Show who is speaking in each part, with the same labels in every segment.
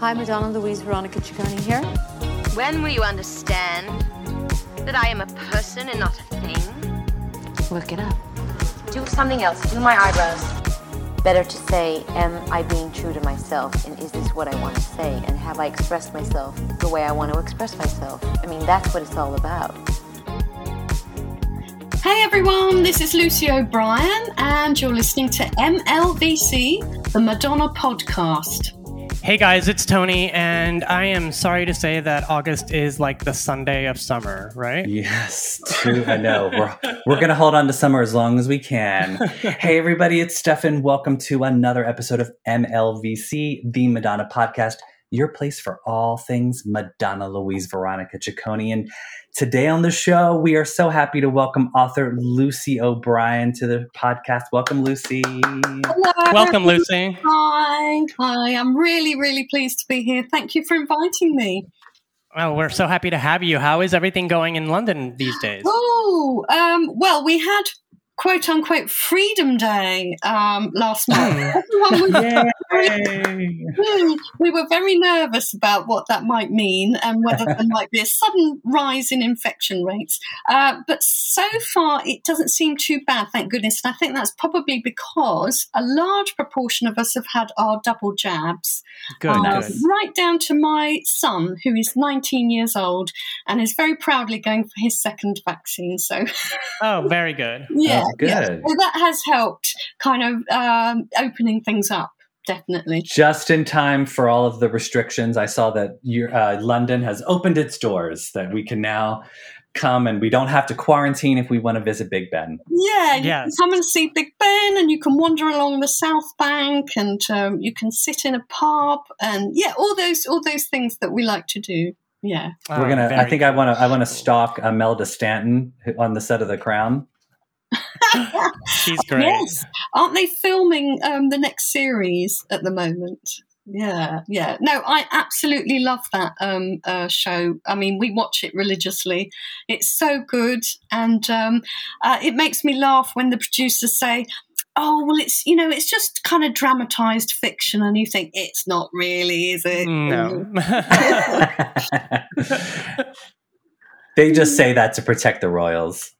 Speaker 1: Hi, Madonna Louise Veronica Ciccone here.
Speaker 2: When will you understand that I am a person and not a thing?
Speaker 1: Look it up.
Speaker 2: Do something else. Do my eyebrows.
Speaker 3: Better to say, am I being true to myself? And is this what I want to say? And have I expressed myself the way I want to express myself? I mean, that's what it's all about.
Speaker 4: Hey everyone, this is Lucy O'Brien, and you're listening to MLVC, the Madonna podcast.
Speaker 5: Hey guys, it's Tony, and I am sorry to say that August is like the Sunday of summer, right?
Speaker 6: Yes, true. I know. We're, we're going to hold on to summer as long as we can. hey, everybody, it's Stefan. Welcome to another episode of MLVC, the Madonna podcast, your place for all things Madonna Louise Veronica Ciccone. And today on the show, we are so happy to welcome author Lucy O'Brien to the podcast. Welcome, Lucy.
Speaker 4: Hello.
Speaker 5: Welcome, Lucy.
Speaker 4: Hi, hi. I'm really, really pleased to be here. Thank you for inviting me.
Speaker 5: Well, we're so happy to have you. How is everything going in London these days?
Speaker 4: Oh, um, well, we had quote unquote Freedom Day um, last month. Everyone was very, Hmm, we were very nervous about what that might mean and whether there might be a sudden rise in infection rates. Uh, but so far, it doesn't seem too bad, thank goodness. And I think that's probably because a large proportion of us have had our double jabs.
Speaker 5: Good, good.
Speaker 4: Right down to my son, who is 19 years old and is very proudly going for his second vaccine. So,
Speaker 5: Oh, very good.
Speaker 4: yeah,
Speaker 6: good.
Speaker 4: yeah. So that has helped kind of um, opening things up, definitely.
Speaker 6: Just in time for all of the restrictions, I saw that uh, London has opened its doors, that we can now come and we don't have to quarantine if we want to visit Big Ben.
Speaker 4: Yeah, you
Speaker 5: Yes.
Speaker 4: can come and see Big Ben, and you can wander along the South Bank, and um, you can sit in a pub, and yeah, all those all those things that we like to do. Yeah,
Speaker 5: Oh,
Speaker 6: We're gonna. I
Speaker 5: very
Speaker 6: think I want to. I want to stalk Imelda Staunton on the set of The Crown.
Speaker 5: She's great.
Speaker 4: yes. Aren't they filming um, the next series at the moment? Yeah, yeah. No, I absolutely love that um, uh, show. I mean, we watch it religiously. It's so good, and um, uh, it makes me laugh when the producers say, "Oh, well, it's you know, it's just kind of dramatized fiction," and you think it's not really, is it?
Speaker 5: No.
Speaker 6: they just say that to protect the royals.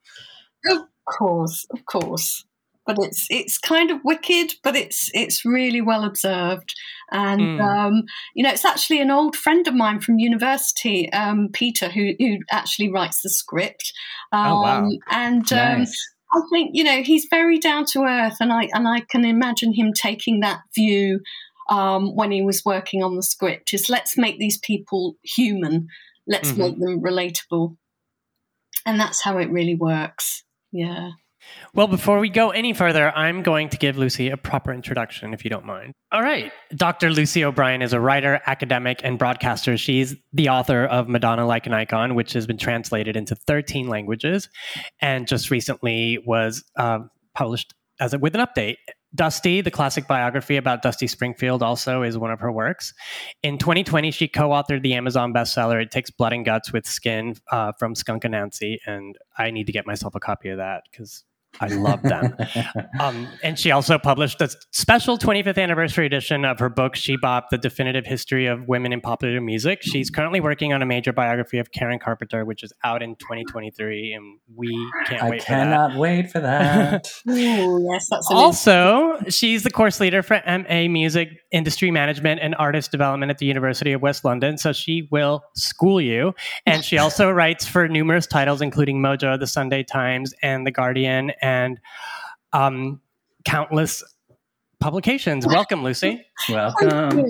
Speaker 4: Of course, of course. But it's it's kind of wicked, but it's it's really well observed, and
Speaker 5: Mm.
Speaker 4: um, you know it's actually an old friend of mine from university, um, Peter, who who actually writes the script. Um,
Speaker 5: Oh, wow.
Speaker 4: And um,
Speaker 6: Nice.
Speaker 4: I think you know he's very down to earth, and I and I can imagine him taking that view um, when he was working on the script. Is let's make these people human, let's
Speaker 5: Mhm.
Speaker 4: make them relatable, and that's how it really works. Yeah.
Speaker 5: Well, before we go any further, I'm going to give Lucy a proper introduction, if you don't mind. All right. Dr. Lucy O'Brien is a writer, academic, and broadcaster. She's the author of Madonna Like an Icon, which has been translated into 13 languages and just recently was uh, published as a, with an update. Dusty, the classic biography about Dusty Springfield, also is one of her works. In 2020, she co authored the Amazon bestseller, It Takes Blood and Guts with Skin uh, from Skunk Anansi. And I need to get myself a copy of that because I love them. Um, and she also published a special 25th anniversary edition of her book, She Bop, The Definitive History of Women in Popular Music. She's currently working on a major biography of Karen Carpenter, which is out in 2023, and we can't
Speaker 6: I
Speaker 5: wait
Speaker 6: cannot wait for that.
Speaker 4: Oh, yes, that's
Speaker 5: for that. Also, she's the course leader for MA Music Industry Management and Artist Development at the University of West London, so she will school you. And she also writes for numerous titles, including Mojo, The Sunday Times, and The Guardian, and um, countless publications. Welcome, Lucy.
Speaker 6: Welcome.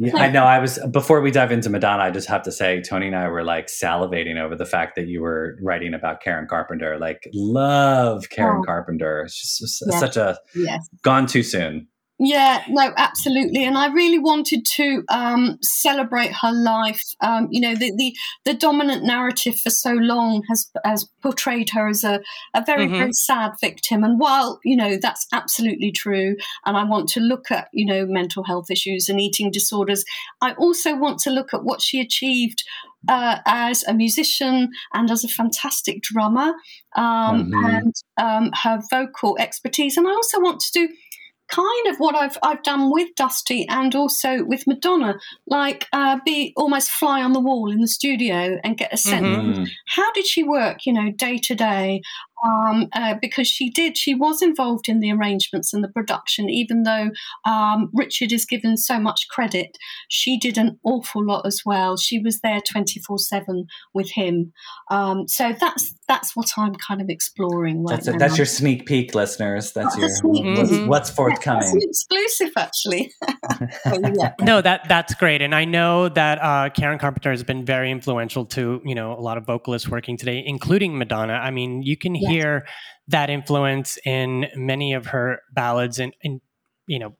Speaker 6: Yeah, I know. I was before we dive into Madonna. I just have to say, Tony and I were like salivating over the fact that you were writing about Karen Carpenter. Like, love Karen
Speaker 4: Oh.
Speaker 6: Carpenter. She's just
Speaker 4: Yeah.
Speaker 6: such a
Speaker 4: yes.
Speaker 6: gone too soon.
Speaker 4: Yeah, no, absolutely. And I really wanted to um, celebrate her life. Um, you know, the, the the dominant narrative for so long has has portrayed her as a, a very,
Speaker 5: Mhm.
Speaker 4: very sad victim. And while, you know, that's absolutely true, and I want to look at, you know, mental health issues and eating disorders, I also want to look at what she achieved uh, as a musician and as a fantastic drummer um,
Speaker 6: Mhm.
Speaker 4: and um, her vocal expertise. And I also want to do kind of what I've I've done with Dusty and also with Madonna, like uh, be almost fly on the wall in the studio and get a sense
Speaker 5: Mhm.
Speaker 4: how did she work, you know, day to day. Um, uh, because she did, she was involved in the arrangements and the production, even though um, Richard is given so much credit. She did an awful lot as well. She was there twenty four seven with him. Um, so that's that's what I'm kind of exploring right
Speaker 6: That's,
Speaker 4: now.
Speaker 6: that's your sneak peek, listeners. That's
Speaker 4: That's
Speaker 6: your
Speaker 4: sneak
Speaker 6: what's,
Speaker 5: peek.
Speaker 6: what's
Speaker 4: That's
Speaker 6: forthcoming.
Speaker 4: an exclusive, actually. So, yeah.
Speaker 5: No, that that's great, and I know that uh, Karen Carpenter has been very influential to you know a lot of vocalists working today, including Madonna. I mean, you can
Speaker 4: Yes.
Speaker 5: hear that influence in many of her ballads, and, and you know.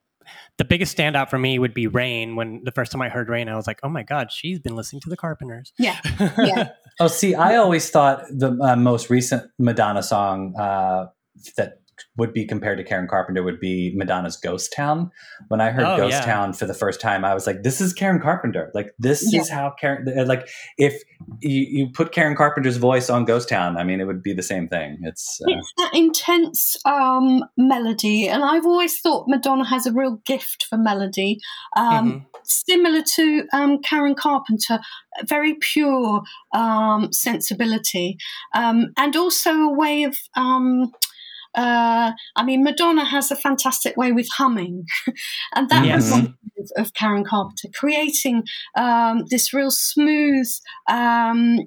Speaker 5: The biggest standout for me would be Rain. When the first time I heard Rain, I was like, "Oh my God, she's been listening to the Carpenters."
Speaker 4: Yeah, yeah.
Speaker 6: Oh, see, I always thought the uh, most recent Madonna song uh, that would be compared to Karen Carpenter would be Madonna's Ghost Town. When I heard
Speaker 5: Oh,
Speaker 6: Ghost
Speaker 5: yeah.
Speaker 6: Town for the first time, I was like, this is Karen Carpenter. Like, this
Speaker 4: Yeah.
Speaker 6: is how Karen, uh, like, if you, you put Karen Carpenter's voice on Ghost Town, I mean, it would be the same thing. It's, uh,
Speaker 4: It's that intense um, melody, and I've always thought Madonna has a real gift for melody, um,
Speaker 5: Mhm.
Speaker 4: similar to um, Karen Carpenter, very pure um, sensibility, um, and also a way of. Uh, I mean, Madonna has a fantastic way with humming, and that was one of, of Karen Carpenter, creating um, this real smooth, um,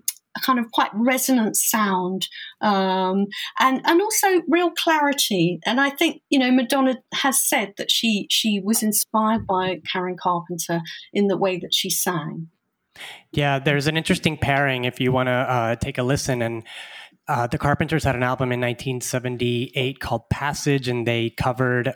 Speaker 4: kind of quite resonant sound, um, and and also real clarity. And I think you know Madonna has said that she she was inspired by Karen Carpenter in the way that she sang.
Speaker 5: Yeah, there's an interesting pairing if you want to uh, take a listen. And uh, the Carpenters had an album in 1978 called Passage, and they covered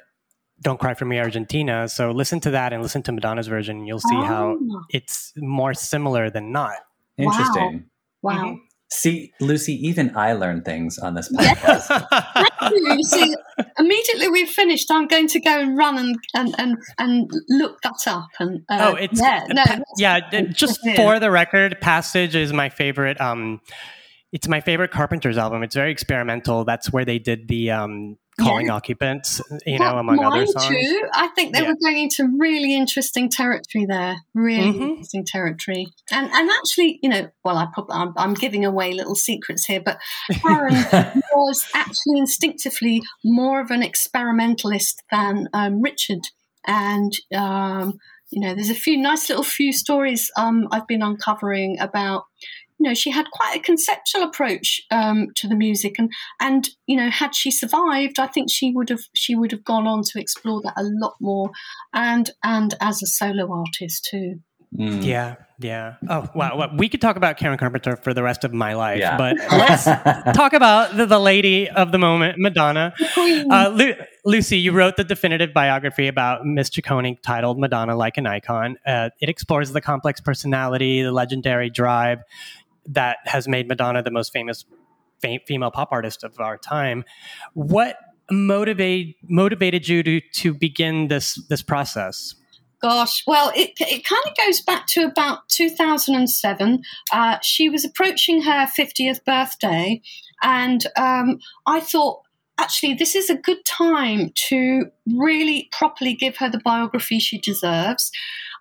Speaker 5: "Don't Cry for Me, Argentina." So listen to that and listen to Madonna's version, and you'll see how
Speaker 4: Oh,
Speaker 5: it's more similar than not.
Speaker 6: interesting.
Speaker 4: wow.
Speaker 5: Mhm.
Speaker 6: See, Lucy, even I learn things on this podcast.
Speaker 4: you see, immediately we've finished, I'm going to go and run and and and, and look that up. And uh,
Speaker 5: oh, it's
Speaker 4: yeah, no,
Speaker 5: pa- yeah. Just for the record, Passage is my favorite. Um, it's my favorite Carpenters album. It's very experimental. That's where they did the um, calling occupants, you know, among other songs.
Speaker 4: Too. I think they
Speaker 5: Yeah.
Speaker 4: were going into really interesting territory there. Really
Speaker 5: Mhm.
Speaker 4: interesting territory. And and actually, you know, well, I probably I'm, I'm giving away little secrets here, but Karen was actually instinctively more of an experimentalist than um, Richard. And um, you know, there's a few nice little few stories um, I've been uncovering about. You know, she had quite a conceptual approach um, to the music, and and you know, had she survived, I think she would have she would have gone on to explore that a lot more, and and as a solo artist too.
Speaker 6: Mm.
Speaker 5: Yeah, yeah. Oh, wow. Well, we could talk about Karen Carpenter for the rest of my life,
Speaker 6: Yeah.
Speaker 5: but let's talk about the, the lady of the moment, Madonna. Uh, Lu- Lucy, you wrote the definitive biography about Miss Ciccone titled Madonna Like an Icon. Uh, it explores the complex personality, the legendary drive that has made Madonna the most famous fa- female pop artist of our time. What motivate, motivated you to, to begin this, this process?
Speaker 4: Gosh, well, it, it kind of goes back to about 2007. Uh, she was approaching her 50th birthday, and um, I thought, actually, this is a good time to really properly give her the biography she deserves.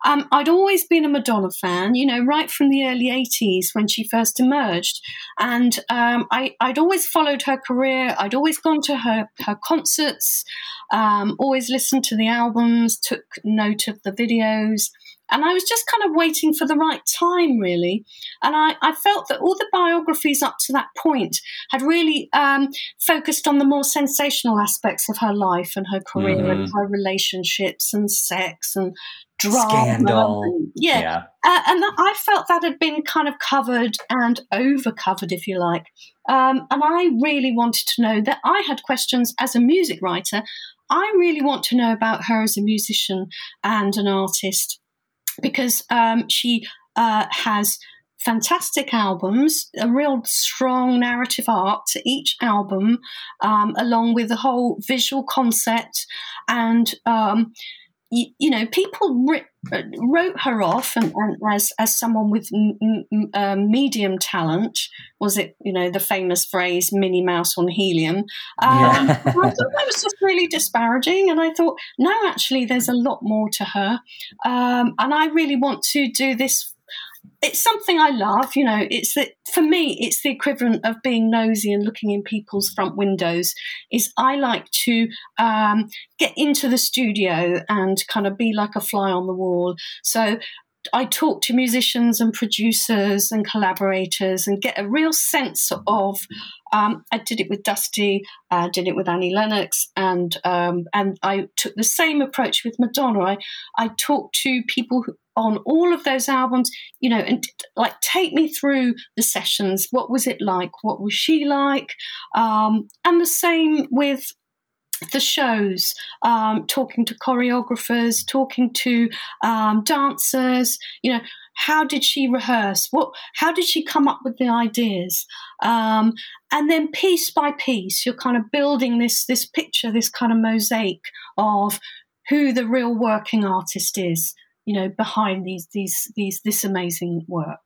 Speaker 4: Um, I'd always been a Madonna fan, you know, right from the early 80s when she first emerged. And um, I, I'd always followed her career. I'd always gone to her, her concerts, um, always listened to the albums, took note of the videos. And I was just kind of waiting for the right time, really. And I, I felt that all the biographies up to that point had really um, focused on the more sensational aspects of her life and her career and her relationships and sex and drama.
Speaker 6: Scandal.
Speaker 4: yeah,
Speaker 6: yeah.
Speaker 4: uh, and that, I felt that had been kind of covered and over covered, if you like. Um, and I really wanted to know that I had questions as a music writer. I really want to know about her as a musician and an artist because um, she uh, has fantastic albums, a real strong narrative arc to each album, um, along with the whole visual concept and um, you, you know, people uh, wrote her off and, and as as someone with m- m- uh, medium talent. Was it you know the famous phrase "Minnie Mouse on helium"? Um, yeah. I thought that was just really disparaging, and I thought, no, actually, there's a lot more to her, um, and I really want to do this it's something I love. You know, it's that for me, it's the equivalent of being nosy and looking in people's front windows. Is I like to um, get into the studio and kind of be like a fly on the wall. So I talk to musicians and producers and collaborators and get a real sense of. Um, I did it with Dusty, I did it with Annie Lennox, and um, and I took the same approach with Madonna. I I talked to people who, on all of those albums, you know, and like take me through the sessions. What was it like? What was she like? Um, and the same with the shows, um, talking to choreographers, talking to um, dancers, you know, how did she rehearse? What? How did she come up with the ideas? Um, and then piece by piece, you're kind of building this this picture, this kind of mosaic of who the real working artist is, you know, behind these these these this amazing work.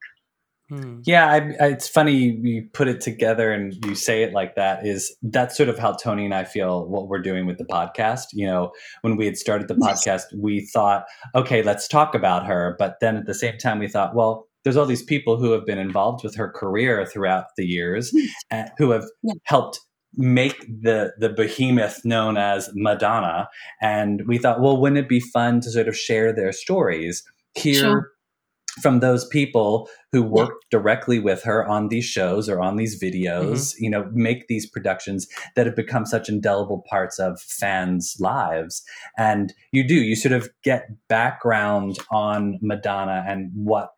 Speaker 6: Hmm. Yeah, I, I, it's funny you put it together and you say it like that. Is that's sort of how Tony and I feel what we're doing with the podcast. You know, when we had started the yes. podcast, we thought, okay, let's talk about her. But then at the same time, we thought, well, there's all these people who have been involved with her career throughout the years, uh, who have yeah. helped make the the behemoth known as Madonna. And we thought, well, wouldn't it be fun to sort of share their stories? Hear sure from those people who work directly with her on these shows or on these videos, mm-hmm. you know, make these productions that have become such indelible parts of fans' lives. And you do, you sort of get background on Madonna and what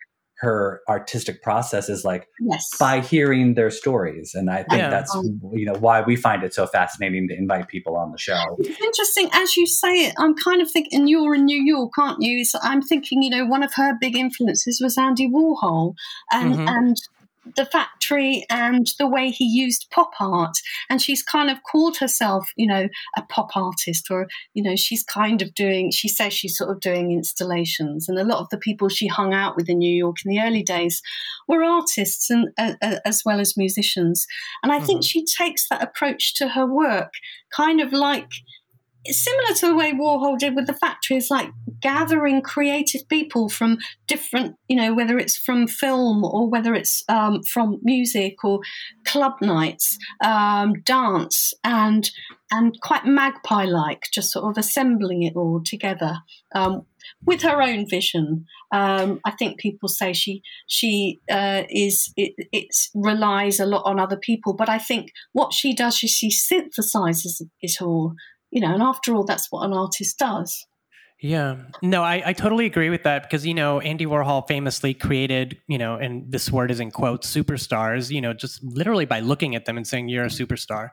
Speaker 6: her artistic process is like
Speaker 4: yes.
Speaker 6: by hearing their stories and i think yeah. that's you know why we find it so fascinating to invite people on the show
Speaker 4: it's interesting as you say it i'm kind of thinking you're in new york aren't you so i'm thinking you know one of her big influences was andy warhol and mm-hmm. and the factory and the way he used pop art. And she's kind of called herself, you know, a pop artist, or, you know, she's kind of doing, she says she's sort of doing installations. And a lot of the people she hung out with in New York in the early days were artists and uh, uh, as well as musicians. And I mm-hmm. think she takes that approach to her work, kind of like, similar to the way Warhol did with the factories, like gathering creative people from different, you know, whether it's from film or whether it's um, from music or club nights, um, dance, and and quite magpie-like, just sort of assembling it all together um, with her own vision. Um, I think people say she she uh, is it, it relies a lot on other people, but I think what she does is she synthesizes it all you know, and after all, that's what an artist does.
Speaker 5: Yeah, no, I, I totally agree with that because, you know, Andy Warhol famously created, you know, and this word is in quotes, superstars, you know, just literally by looking at them and saying, you're a superstar.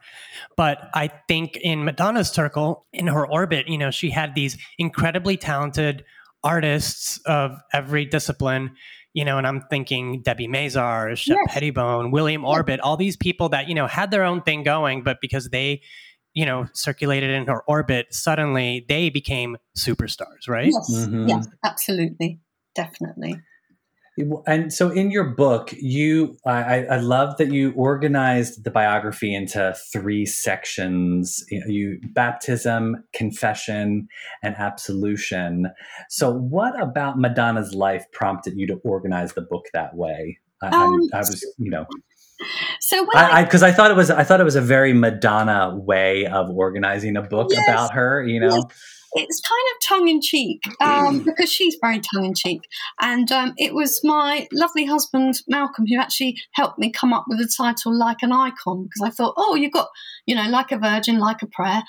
Speaker 5: But I think in Madonna's circle, in her orbit, you know, she had these incredibly talented artists of every discipline, you know, and I'm thinking Debbie Mazar, Shep yes. Pettibone, William Orbit, all these people that, you know, had their own thing going, but because they, you know, circulated in her orbit, suddenly they became superstars, right?
Speaker 4: Yes, mm-hmm. yes, absolutely, definitely.
Speaker 6: And so, in your book, you I, I love that you organized the biography into three sections: you, you baptism, confession, and absolution. So, what about Madonna's life prompted you to organize the book that way? Um, I was, you know,
Speaker 4: so
Speaker 6: I because I, I, thought it was I thought it was a very Madonna way of organizing a book yes, about her. You know. Yes.
Speaker 4: It's kind of tongue in cheek um, because she's very tongue in cheek, and um, it was my lovely husband Malcolm who actually helped me come up with the title "Like an Icon" because I thought, oh, you've got you know, like a virgin, like a prayer,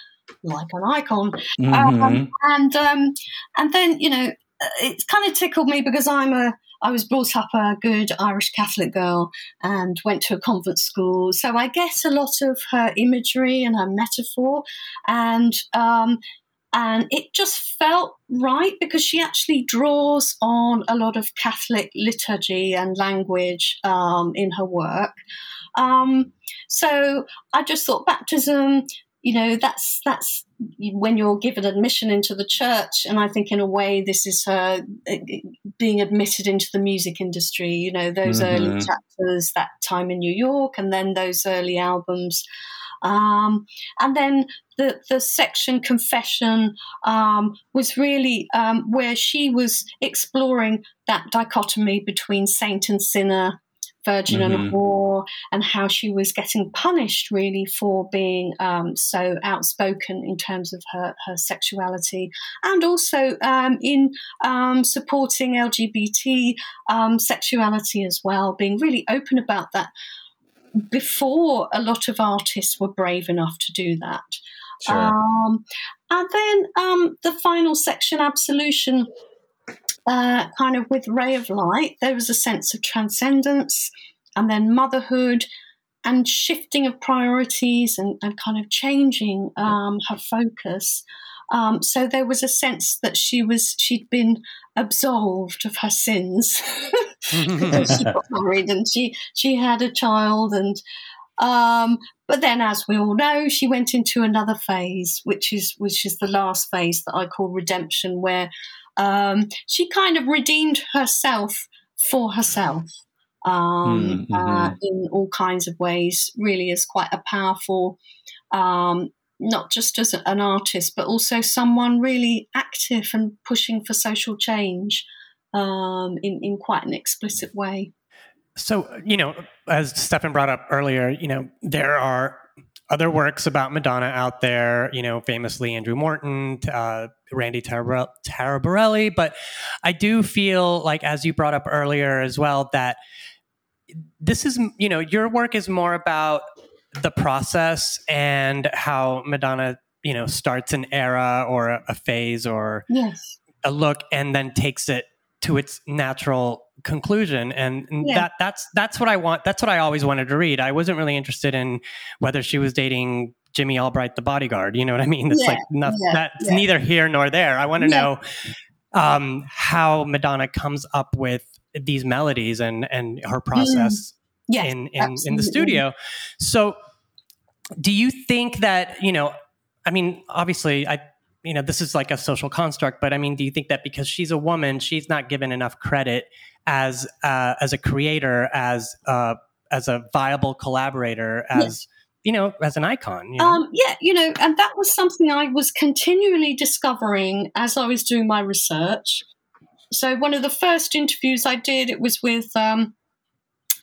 Speaker 4: like an icon, mm-hmm. um, and um, and then you know, it's kind of tickled me because I'm a I was brought up a good Irish Catholic girl and went to a convent school. So I get a lot of her imagery and her metaphor. And um, and it just felt right because she actually draws on a lot of Catholic liturgy and language um, in her work. Um, so I just thought baptism, you know, that's that's when you're given admission into the church, and I think in a way this is her uh, being admitted into the music industry. You know, those mm-hmm. early chapters, that time in New York, and then those early albums. Um, and then the, the section confession um, was really um, where she was exploring that dichotomy between saint and sinner virgin mm-hmm. and whore, and how she was getting punished really for being um, so outspoken in terms of her, her sexuality, and also um, in um, supporting LGBT um, sexuality as well, being really open about that. Before a lot of artists were brave enough to do that. Sure. Um, and then um, the final section, absolution, uh, kind of with Ray of Light, there was a sense of transcendence and then motherhood and shifting of priorities and, and kind of changing um, her focus. Um, so there was a sense that she was she'd been absolved of her sins. she got married and she she had a child and um, but then, as we all know, she went into another phase, which is which is the last phase that I call redemption, where um, she kind of redeemed herself for herself um, mm-hmm. uh, in all kinds of ways. Really, is quite a powerful, um, not just as an artist, but also someone really active and pushing for social change um, in in quite an explicit way.
Speaker 5: So, you know, as Stefan brought up earlier, you know, there are other works about Madonna out there, you know, famously Andrew Morton, uh, Randy Taraborrelli. But I do feel like, as you brought up earlier as well, that this is, you know, your work is more about the process and how Madonna, you know, starts an era or a phase or
Speaker 4: yes.
Speaker 5: a look and then takes it to its natural conclusion and yeah. that that's that's what i want that's what i always wanted to read i wasn't really interested in whether she was dating jimmy albright the bodyguard you know what i mean it's yeah. like not, yeah. that's neither here nor there i want to know um, how madonna comes up with these melodies and and her process
Speaker 4: mm.
Speaker 5: in in, in the studio so do you think that you know i mean obviously i you know this is like a social construct but i mean do you think that because she's a woman she's not given enough credit as uh, as a creator as uh, as a viable collaborator as you know as an icon
Speaker 4: you know? Um, yeah you know and that was something i was continually discovering as i was doing my research so one of the first interviews i did it was with um,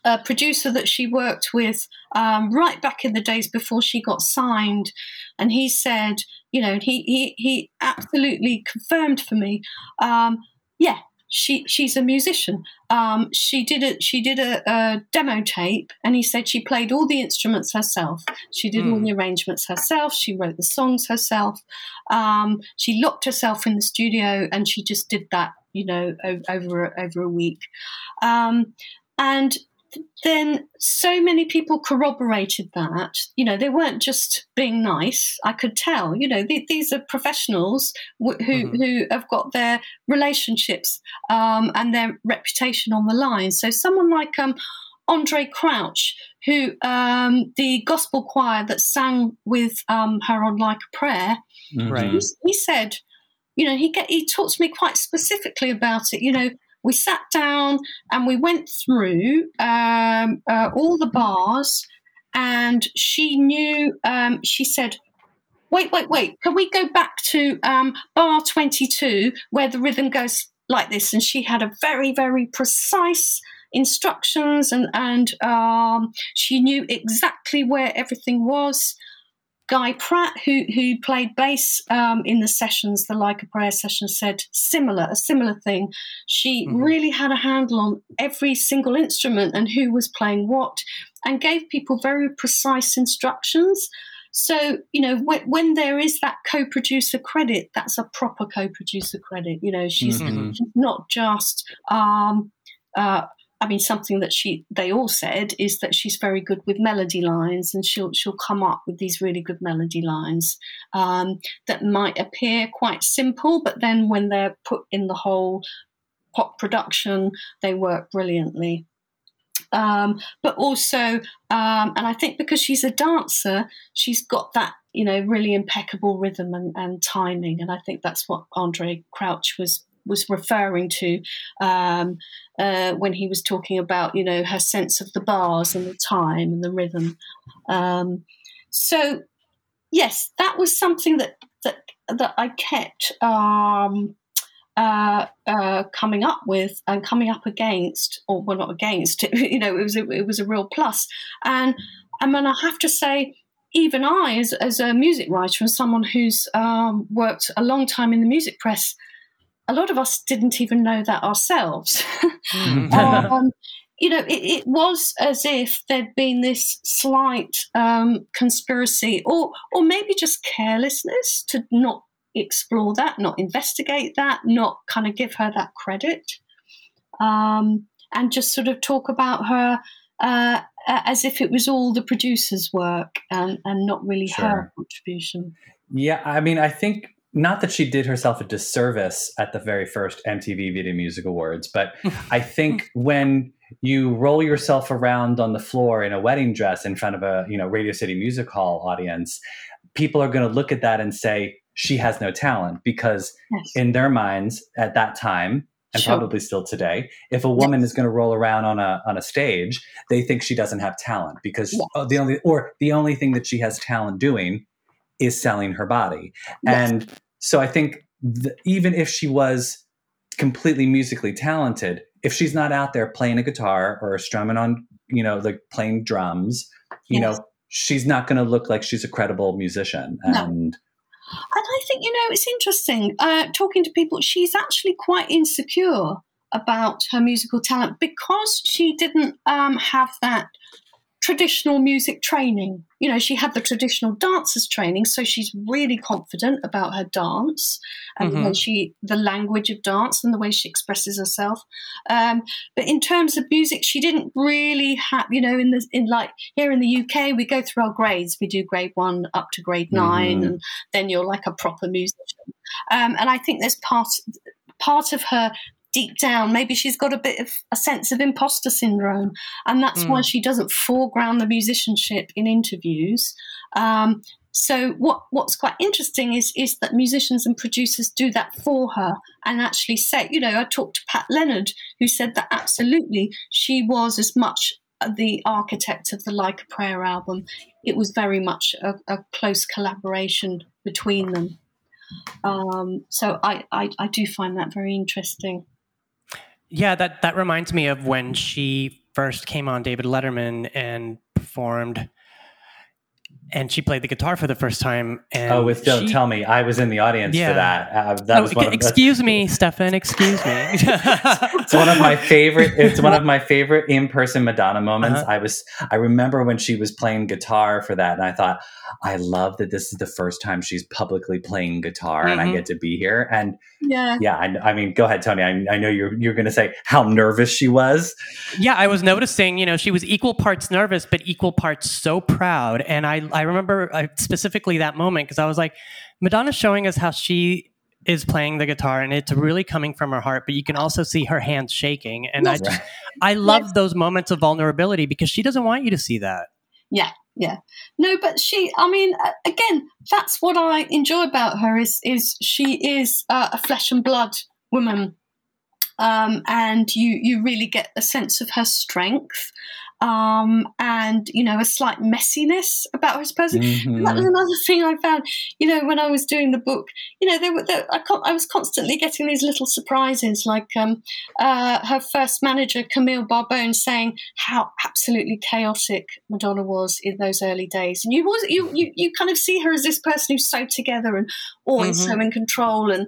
Speaker 4: a producer that she worked with um, right back in the days before she got signed and he said you know, he he he absolutely confirmed for me. Um, yeah, she she's a musician. Um, she did a she did a, a, demo tape, and he said she played all the instruments herself. She did mm. all hmm. the arrangements herself. She wrote the songs herself. Um, she locked herself in the studio, and she just did that. You know, over over a week. Um, and then so many people corroborated that. You know, they weren't just being nice. I could tell. You know, th- these are professionals w- who mm-hmm. who have got their relationships um, and their reputation on the line. So someone like um, Andraé Crouch, who um, the gospel choir that sang with um, her on Like a Prayer,
Speaker 5: mm-hmm.
Speaker 4: he, he said, you know, he get, he talked to me quite specifically about it. You know we sat down and we went through um, uh, all the bars, and she knew. Um, she said, "Wait, wait, wait! Can we go back to um, bar twenty-two where the rhythm goes like this?" And she had a very, very precise instructions, and and um, she knew exactly where everything was. Guy Pratt, who who played bass um, in the sessions, the Like a Prayer session, said similar, a similar thing. She mm-hmm. really had a handle on every single instrument and who was playing what, and gave people very precise instructions. So you know when, when there is that co-producer credit, that's a proper co-producer credit. You know she's, mm-hmm. she's not just um, uh, I mean, something that she they all said is that she's very good with melody lines, and she'll she'll come up with these really good melody lines um, that might appear quite simple, but then when they're put in the whole pop production, they work brilliantly. Um, but also, um, and I think because she's a dancer, she's got that you know, really impeccable rhythm and, and timing. And I think that's what Andraé Crouch was was referring to um, uh, when he was talking about, you know, her sense of the bars and the time and the rhythm. Um, so, yes, that was something that that that I kept um, uh, uh, coming up with and coming up against, or well, not against. you know, it was a, it was a real plus. And I mean, I have to say, even I, as, as a music writer and someone who's um, worked a long time in the music press, a lot of us didn't even know that ourselves. Mm. um, you know, it, it, was as if there'd been this slight um, conspiracy, or or maybe just carelessness to not explore that, not investigate that, not kind of give her that credit, um, and just sort of talk about her uh, as if it was all the producer's work and, and not really sure. her contribution.
Speaker 6: Yeah, I mean, I think not that she did herself a disservice at the very first MTV Video Music Awards, but I think when you roll yourself around on the floor in a wedding dress in front of a you know Radio City Music Hall audience, people are going to look at that and say she has no talent because yes. in their minds at that time and sure. probably still today, if a woman yes. is going to roll around on a on a stage, they think she doesn't have talent because yes. oh, the only or the only thing that she has talent doing is selling her body. And so I think the, even if she was completely musically talented, if she's not out there playing a guitar or strumming on, you know, like playing drums, you yes. know, she's not going to look like she's a credible musician. No. And
Speaker 4: and I think, you know, it's interesting uh, talking to people, she's actually quite insecure about her musical talent because she didn't um, have that traditional music training. You know, she had the traditional dancers training, so she's really confident about her dance and mm-hmm. she the language of dance and the way she expresses herself. Um, but in terms of music, she didn't really have. You know, in the in like here in the UK, we go through our grades. We do grade one up to grade 9 mm-hmm. and then you're like a proper musician. Um, and I think there's part part of her deep down, maybe she's got a bit of a sense of imposter syndrome, and that's mm. why hmm. she doesn't foreground the musicianship in interviews. Um, so what what's quite interesting is is that musicians and producers do that for her and actually say, you know, I talked to Pat Leonard who said that absolutely she was as much the architect of the Like a Prayer album. It was very much a, a close collaboration between them. Um, so I, I, I do find that very interesting.
Speaker 5: Yeah, that that reminds me of when she first came on David Letterman and performed and she played the guitar for the first time. And
Speaker 6: oh, with "Don't
Speaker 5: she,
Speaker 6: Tell Me," I was in the audience yeah. for that. Uh, that
Speaker 5: oh, was one excuse of, me, Stefan. Excuse me.
Speaker 6: it's one of my favorite. It's one of my favorite in-person Madonna moments. Uh-huh. I was. I remember when she was playing guitar for that, and I thought, I love that this is the first time she's publicly playing guitar, mm-hmm. and I mm-hmm. get to be here. And yeah, yeah. I, I mean, go ahead, Tony. I, I know you're you're going to say how nervous she was.
Speaker 5: Yeah, I was noticing. You know, she was equal parts nervous, but equal parts so proud, and I I remember uh, specifically that moment because I was like, Madonna's showing us how she is playing the guitar and it's really coming from her heart, but you can also see her hands shaking. And yes. I just, I love yes. those moments of vulnerability because she doesn't want you to see that.
Speaker 4: Yeah, yeah. No, but she, I mean, again, that's what I enjoy about her is, is she is uh, a flesh and blood woman. Um, and you, you really get a sense of her strength um, and you know a slight messiness about her person. Mm-hmm. That was another thing I found. You know, when I was doing the book, you know, there were there, I, I, was constantly getting these little surprises, like um, uh, her first manager Camille Barbone saying how absolutely chaotic Madonna was in those early days, and you was you you, you kind of see her as this person who's so together and always mm-hmm. so in control and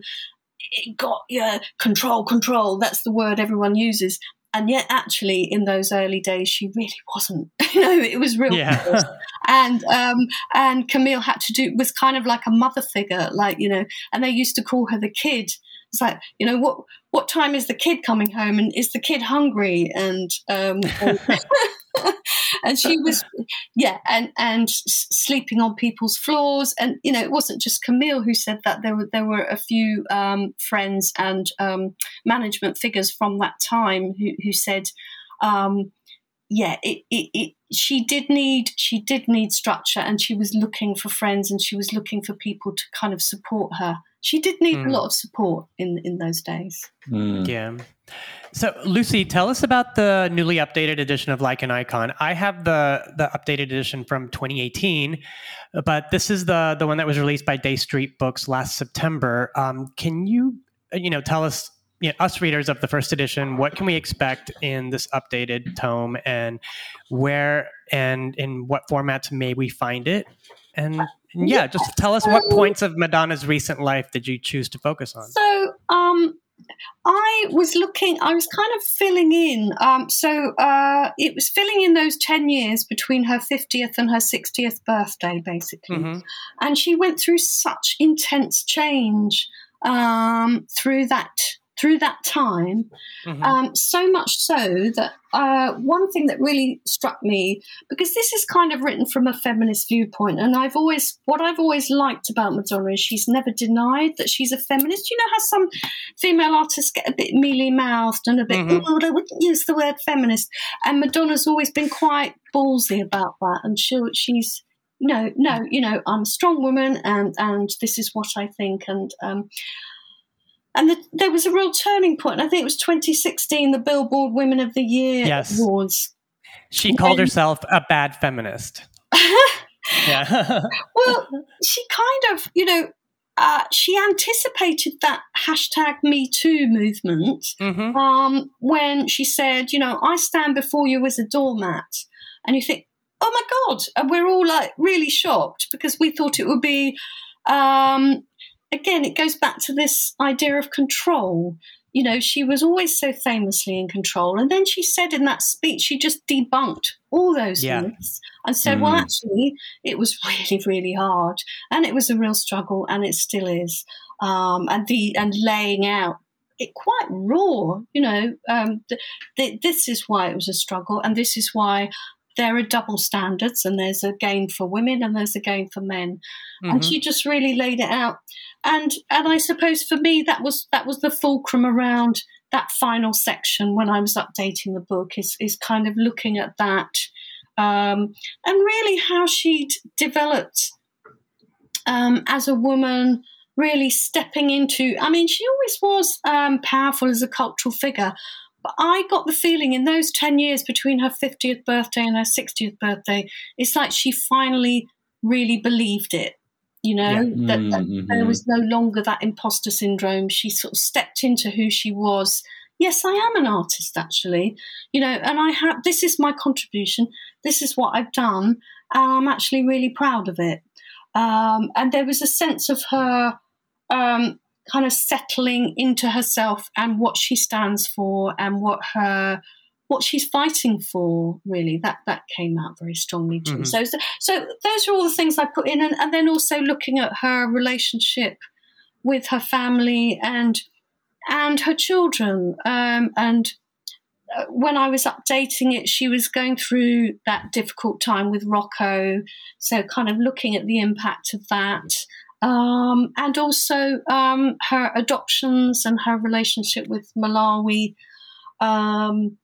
Speaker 4: it got yeah control control that's the word everyone uses and yet actually in those early days she really wasn't. You know it was real yeah. and um and camille had to do was kind of like a mother figure like you know and they used to call her the kid. It's like you know what what time is the kid coming home? And is the kid hungry? And um and she was yeah and and sleeping on people's floors and you know it wasn't just camille who said that there were there were a few um, friends and um, management figures from that time who, who said um, yeah it, it, it she did need she did need structure and she was looking for friends and she was looking for people to kind of support her she did need mm. a hmm. lot of support in in those days
Speaker 5: mm. yeah so lucy tell us about the newly updated edition of like an icon i have the the updated edition from 2018 but this is the the one that was released by dey street books last september um, can you you know tell us you know, us readers of the first edition, what can we expect in this updated tome, and where and in what formats may we find it? And, and yeah, just tell us what points of Madonna's recent life did you choose to focus on?
Speaker 4: So, um, I was looking, I was kind of filling in. Um, so uh, it was filling in those 10 years between her 50th and her 60th birthday, basically. Mm-hmm. And she went through such intense change um, through that through that time. Mm-hmm. Um, so much so that uh, one thing that really struck me, because this is kind of written from a feminist viewpoint, and I've always, what I've always liked about Madonna is she's never denied that she's a feminist. You know how some female artists get a bit mealy mouthed and a bit, mm-hmm. oh, I wouldn't use the word feminist. And Madonna's always been quite ballsy about that, and she, she's, no, no, you know, I'm a strong woman, and and this is what I think, and um, and the, there was a real turning point. I think it was 2016, the Billboard Women of the Year yes. Awards.
Speaker 5: She called herself a bad feminist.
Speaker 4: yeah. well, she kind of, you know, uh, she anticipated that hashtag Me Too movement mm-hmm. um, when she said, you know, I stand before you as a doormat. And you think, oh my God. And we're all like really shocked because we thought it would be um, again, it goes back to this idea of control. You know, she was always so famously in control. And then she said in that speech, she just debunked all those yeah. myths and said, mm. well, actually, it was really, really hard. And it was a real struggle, and it still is. Um, and the and laying out it quite raw, you know. Um, th- th- this is why it was a struggle, and this is why there are double standards and there's a game for women and there's a game for men mm-hmm. and she just really laid it out and and i suppose for me that was that was the fulcrum around that final section when i was updating the book is is kind of looking at that um, and really how she'd developed um, as a woman really stepping into i mean she always was um, powerful as a cultural figure but I got the feeling in those 10 years between her 50th birthday and her 60th birthday, it's like she finally really believed it. You know, yeah. that, that mm-hmm. there was no longer that imposter syndrome. She sort of stepped into who she was. Yes, I am an artist, actually. You know, and I have this is my contribution. This is what I've done. And I'm actually really proud of it. Um, and there was a sense of her um, kind of settling into herself and what she stands for and what her what she's fighting for really that that came out very strongly too mm-hmm. so so those are all the things i put in and, and then also looking at her relationship with her family and and her children um, and uh, when I was updating it, she was going through that difficult time with Rocco. So, kind of looking at the impact of that um, and also um, her adoptions and her relationship with Malawi, um,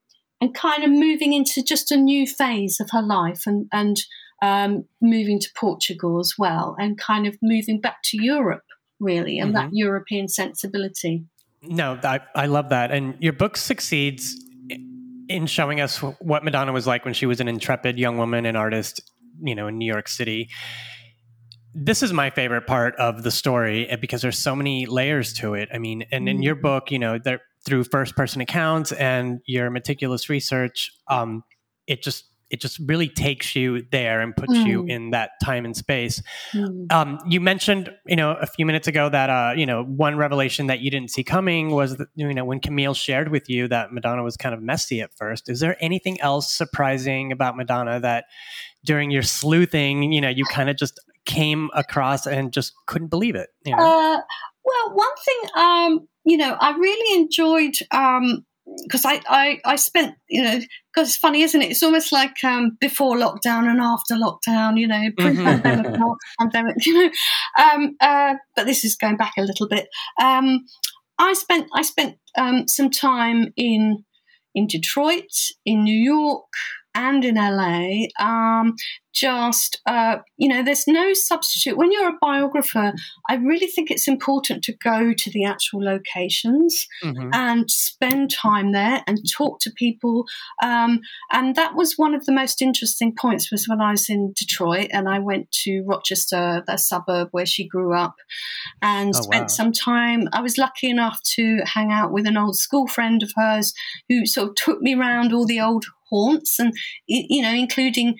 Speaker 4: and kind of moving into just a new phase of her life and, and um, moving to Portugal as well, and kind of moving back to Europe, really, and mm-hmm. that European sensibility.
Speaker 5: No, I, I love that. And your book succeeds in showing us what Madonna was like when she was an intrepid young woman and artist, you know, in New York City this is my favorite part of the story eh, because there's so many layers to it. I mean, and in your mm-hmm. book, you know, there through first person accounts and your meticulous research, um, it just it just really takes you there and puts mm. you in that time and space. Mm. Um, you mentioned, you know, a few minutes ago that, uh, you know, one revelation that you didn't see coming was, that, you know, when Camille shared with you that Madonna was kind of messy at first. Is there anything else surprising about Madonna that during your sleuthing, you know, you kind of just came across and just couldn't believe it? You know? uh,
Speaker 4: well, one thing, um, you know, I really enjoyed because um, I, I, I spent, you know, because it's funny, isn't it? It's almost like um, before lockdown and after lockdown, you know, pre-pandemic, mm-hmm. pandemic, you know. Um, uh, but this is going back a little bit. Um, I spent I spent um, some time in in Detroit, in New York, and in LA. Um, just, uh, you know, there's no substitute. When you're a biographer, I really think it's important to go to the actual locations mm-hmm. and spend time there and talk to people. Um, and that was one of the most interesting points was when I was in Detroit and I went to Rochester, the suburb where she grew up, and oh, spent wow. some time. I was lucky enough to hang out with an old school friend of hers who sort of took me around all the old haunts and, you know, including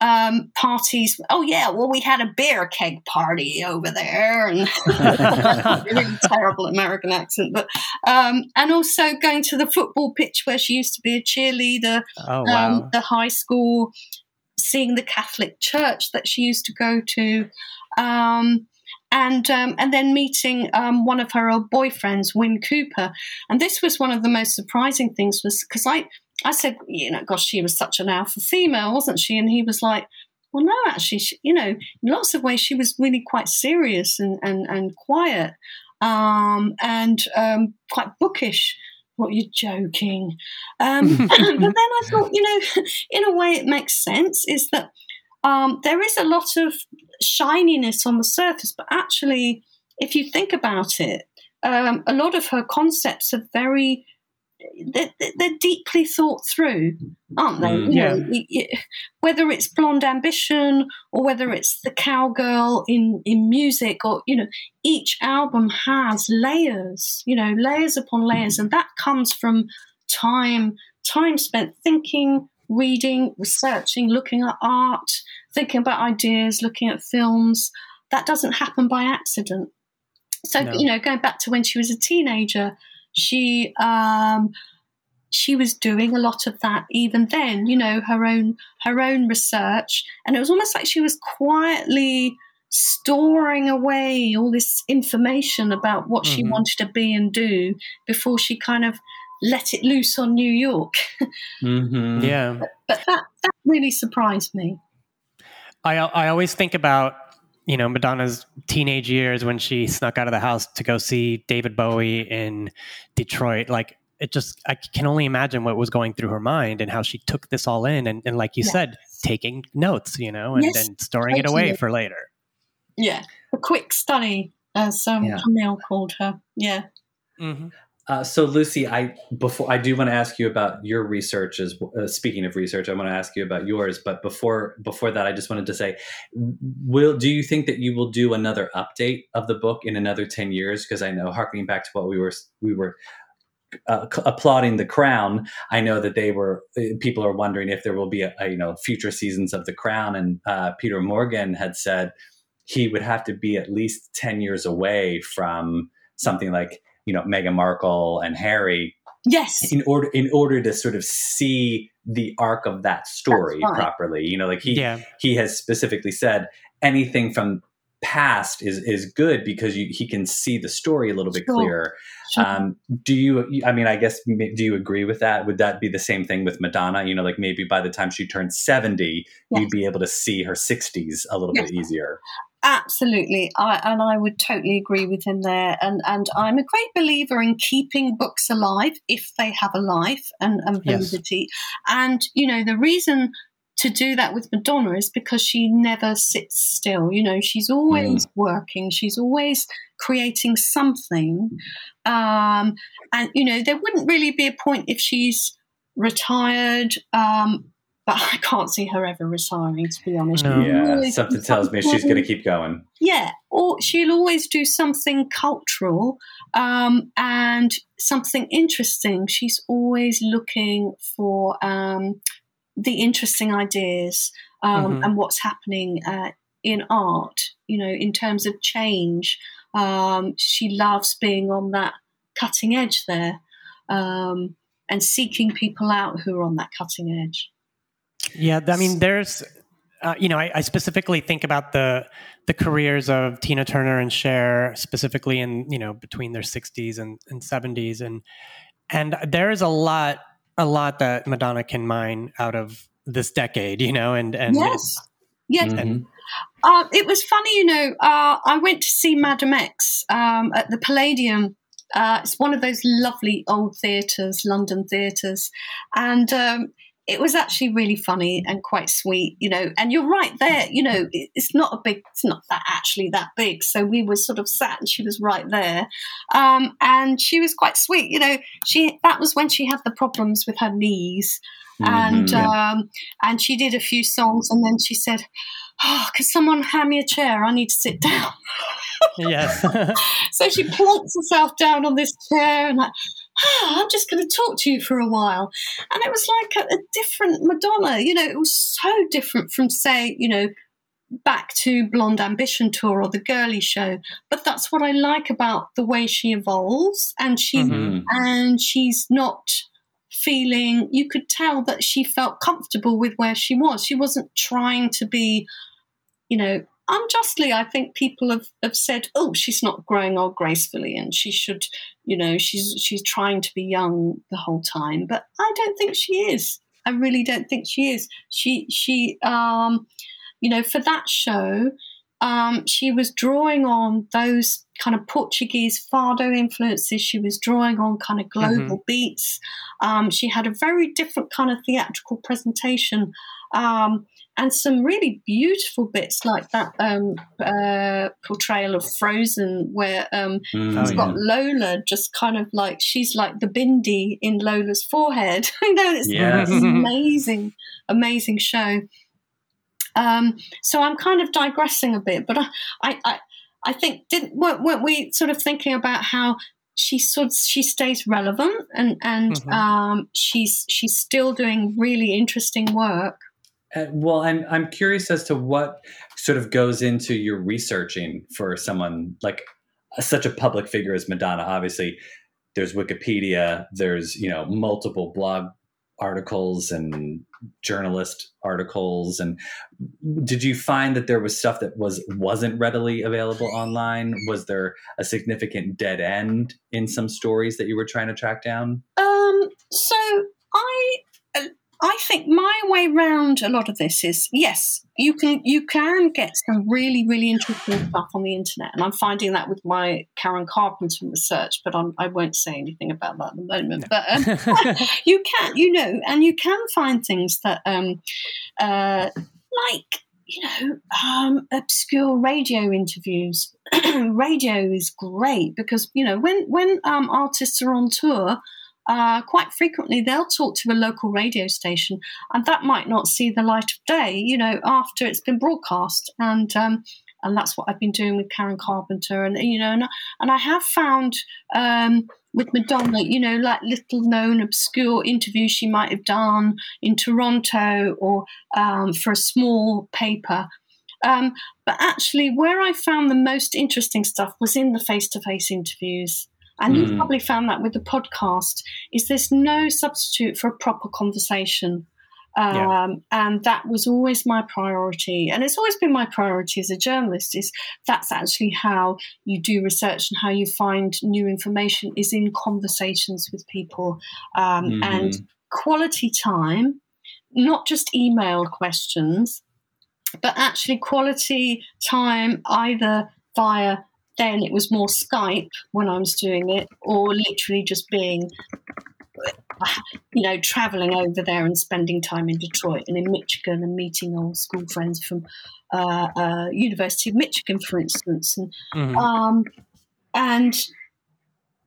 Speaker 4: um, parties. Oh yeah, well we had a beer keg party over there, and really terrible American accent, but um, and also going to the football pitch where she used to be a cheerleader.
Speaker 5: Oh wow! Um,
Speaker 4: the high school, seeing the Catholic church that she used to go to. Um, and um, and then meeting um, one of her old boyfriends, Wyn Cooper, and this was one of the most surprising things was because I I said, you know, gosh, she was such an alpha female, wasn't she? And he was like, well, no, actually, she, you know, in lots of ways, she was really quite serious and, and, and quiet um, and um, quite bookish. What you're joking. Um, but then I thought, you know, in a way, it makes sense is that um, there is a lot of shininess on the surface, but actually, if you think about it, um, a lot of her concepts are very they're, they're, deeply thought through, aren't they? Mm, yeah. Know, whether it's Blonde Ambition or whether it's the cowgirl in, in music, or you know, each album has layers, you know, layers upon layers, and that comes from time time spent thinking, reading, researching, looking at art, thinking about ideas, looking at films. That doesn't happen by accident. So no. you know, going back to when she was a teenager she um, she was doing a lot of that even then you know her own her own research and it was almost like she was quietly storing away all this information about what mm-hmm. she wanted to be and do before she kind of let it loose on New York.
Speaker 5: mm-hmm. Yeah,
Speaker 4: but, but, that that really surprised me.
Speaker 5: I I always think about you know Madonna's teenage years when she snuck out of the house to go see David Bowie in Detroit. Like it just I can only imagine what was going through her mind and how she took this all in and, and like you said, taking notes, you know, and yes, then storing totally. it away for later.
Speaker 4: Yeah, a quick study, as um, yeah. Camille called her. Yeah.
Speaker 6: Mm-hmm. Uh, so Lucy, I before I do want to ask you about your research. As uh, speaking of research, I want to ask you about yours. But before before that, I just wanted to say, will do you think that you will do another update of the book in another ten years? Because I know, harkening back to what we were we were uh, applauding the crown i know that they were uh, people are wondering if there will be a, a you know future seasons of the crown and uh, peter morgan had said he would have to be at least 10 years away from something like you know Meghan Markle and Harry.
Speaker 4: Yes.
Speaker 6: In order in order to sort of see the arc of that story properly, you know, like he yeah. he has specifically said anything from past is is good because you, he can see the story a little bit sure. clearer. Sure. Um, do you? I mean, I guess do you agree with that? Would that be the same thing with Madonna? You know, like maybe by the time she turns seventy, yes. you'd be able to see her sixties a little yes. bit easier.
Speaker 4: Absolutely, I, and I would totally agree with him there. And and I'm a great believer in keeping books alive if they have a life and, and validity. Yes. And you know, the reason to do that with Madonna is because she never sits still. You know, she's always mm. working. She's always creating something. Um, and you know, there wouldn't really be a point if she's retired. Um, but I can't see her ever retiring, to be honest.
Speaker 6: No. Yeah, something tells me she's going to keep going.
Speaker 4: Yeah, or she'll always do something cultural um, and something interesting. She's always looking for um, the interesting ideas um, mm-hmm. and what's happening uh, in art, you know, in terms of change. Um, she loves being on that cutting edge there um, and seeking people out who are on that cutting edge.
Speaker 5: Yeah, I mean, there's, uh, you know, I, I, specifically think about the the careers of Tina Turner and Cher, specifically in you know between their 60s and, and 70s, and and there is a lot a lot that Madonna can mine out of this decade, you know, and and
Speaker 4: yes, yes. Mm-hmm. Uh, it was funny, you know. Uh, I went to see Madame X um, at the Palladium. Uh, it's one of those lovely old theatres, London theatres, and um, it was actually really funny and quite sweet, you know. And you're right there, you know, it's not a big, it's not that actually that big. So we were sort of sat and she was right there. Um, and she was quite sweet, you know. She, that was when she had the problems with her knees. And,
Speaker 6: Mhm.
Speaker 4: um, and she did a few songs and then she said, Oh, could someone hand me a chair? I need to sit down.
Speaker 5: yes.
Speaker 4: So she plonks herself down on this chair and like, ah, I'm just going to talk to you for a while. And it was like a, a different Madonna. You know, it was so different from, say, you know, back to Blonde Ambition Tour or the Girly Show. But that's what I like about the way she evolves, and she
Speaker 5: Mhm.
Speaker 4: and she's not feeling. You could tell that she felt comfortable with where she was. She wasn't trying to be, you know. Unjustly, I think people have, have said, "Oh, she's not growing old gracefully, and she should, you know, she's she's trying to be young the whole time." But I don't think she is. I really don't think she is. She she um, you know, for that show, um, she was drawing on those kind of Portuguese fado influences. She was drawing on kind of global beats. Um, she had a very different kind of theatrical presentation. Um, and some really beautiful bits like that um, uh, portrayal of Frozen, where um,
Speaker 6: Mm.
Speaker 4: it's
Speaker 5: Oh,
Speaker 4: got Lola just kind of like she's like the bindi in Lola's forehead. you know, it's
Speaker 6: Yes.
Speaker 4: it's an amazing, amazing show. Um, so I'm kind of digressing a bit, but I, I, I, I think didn't weren't, weren't we sort of thinking about how she sort of, she stays relevant and and
Speaker 5: Mhm.
Speaker 4: um, she's she's still doing really interesting work.
Speaker 6: Uh, well, I'm I'm curious as to what sort of goes into your researching for someone like such a public figure as Madonna. Obviously, there's Wikipedia, there's you know multiple blog articles and journalist articles and did you find that there was stuff that was wasn't readily available online was there a significant dead end in some stories that you were trying to track down
Speaker 4: Um, so I I think my way round a lot of this is yes, you can you can get some really really interesting stuff on the internet, and I'm finding that with my Karen Carpenter research, but I'm, I won't say anything about that at the moment. But um, you can you know, and you can find things that um, uh, like you know um, obscure radio interviews. radio is great because you know when when um, artists are on tour uh, quite frequently they'll talk to a local radio station, and that might not see the light of day, you know, after it's been broadcast. And um, and that's what I've been doing with Karen Carpenter, and you know, and, and I have found um, with Madonna, you know, like little known obscure interviews she might have done in Toronto or um, for a small paper. Um, but actually, where I found the most interesting stuff was in the face to face interviews. And you've
Speaker 6: Mm.
Speaker 4: probably found that with the podcast, is there's no substitute for a proper conversation. Um,
Speaker 5: Yeah.
Speaker 4: And that was always my priority. And it's always been my priority as a journalist is that's actually how you do research and how you find new information is in conversations with people. Um,
Speaker 6: Mhm.
Speaker 4: And quality time, not just email questions, but actually quality time either via then it was more Skype when I was doing it, or literally just being, you know, traveling over there and spending time in Detroit and in Michigan and meeting old school friends from uh, uh, University of Michigan, for instance, and
Speaker 5: Mhm.
Speaker 4: um, and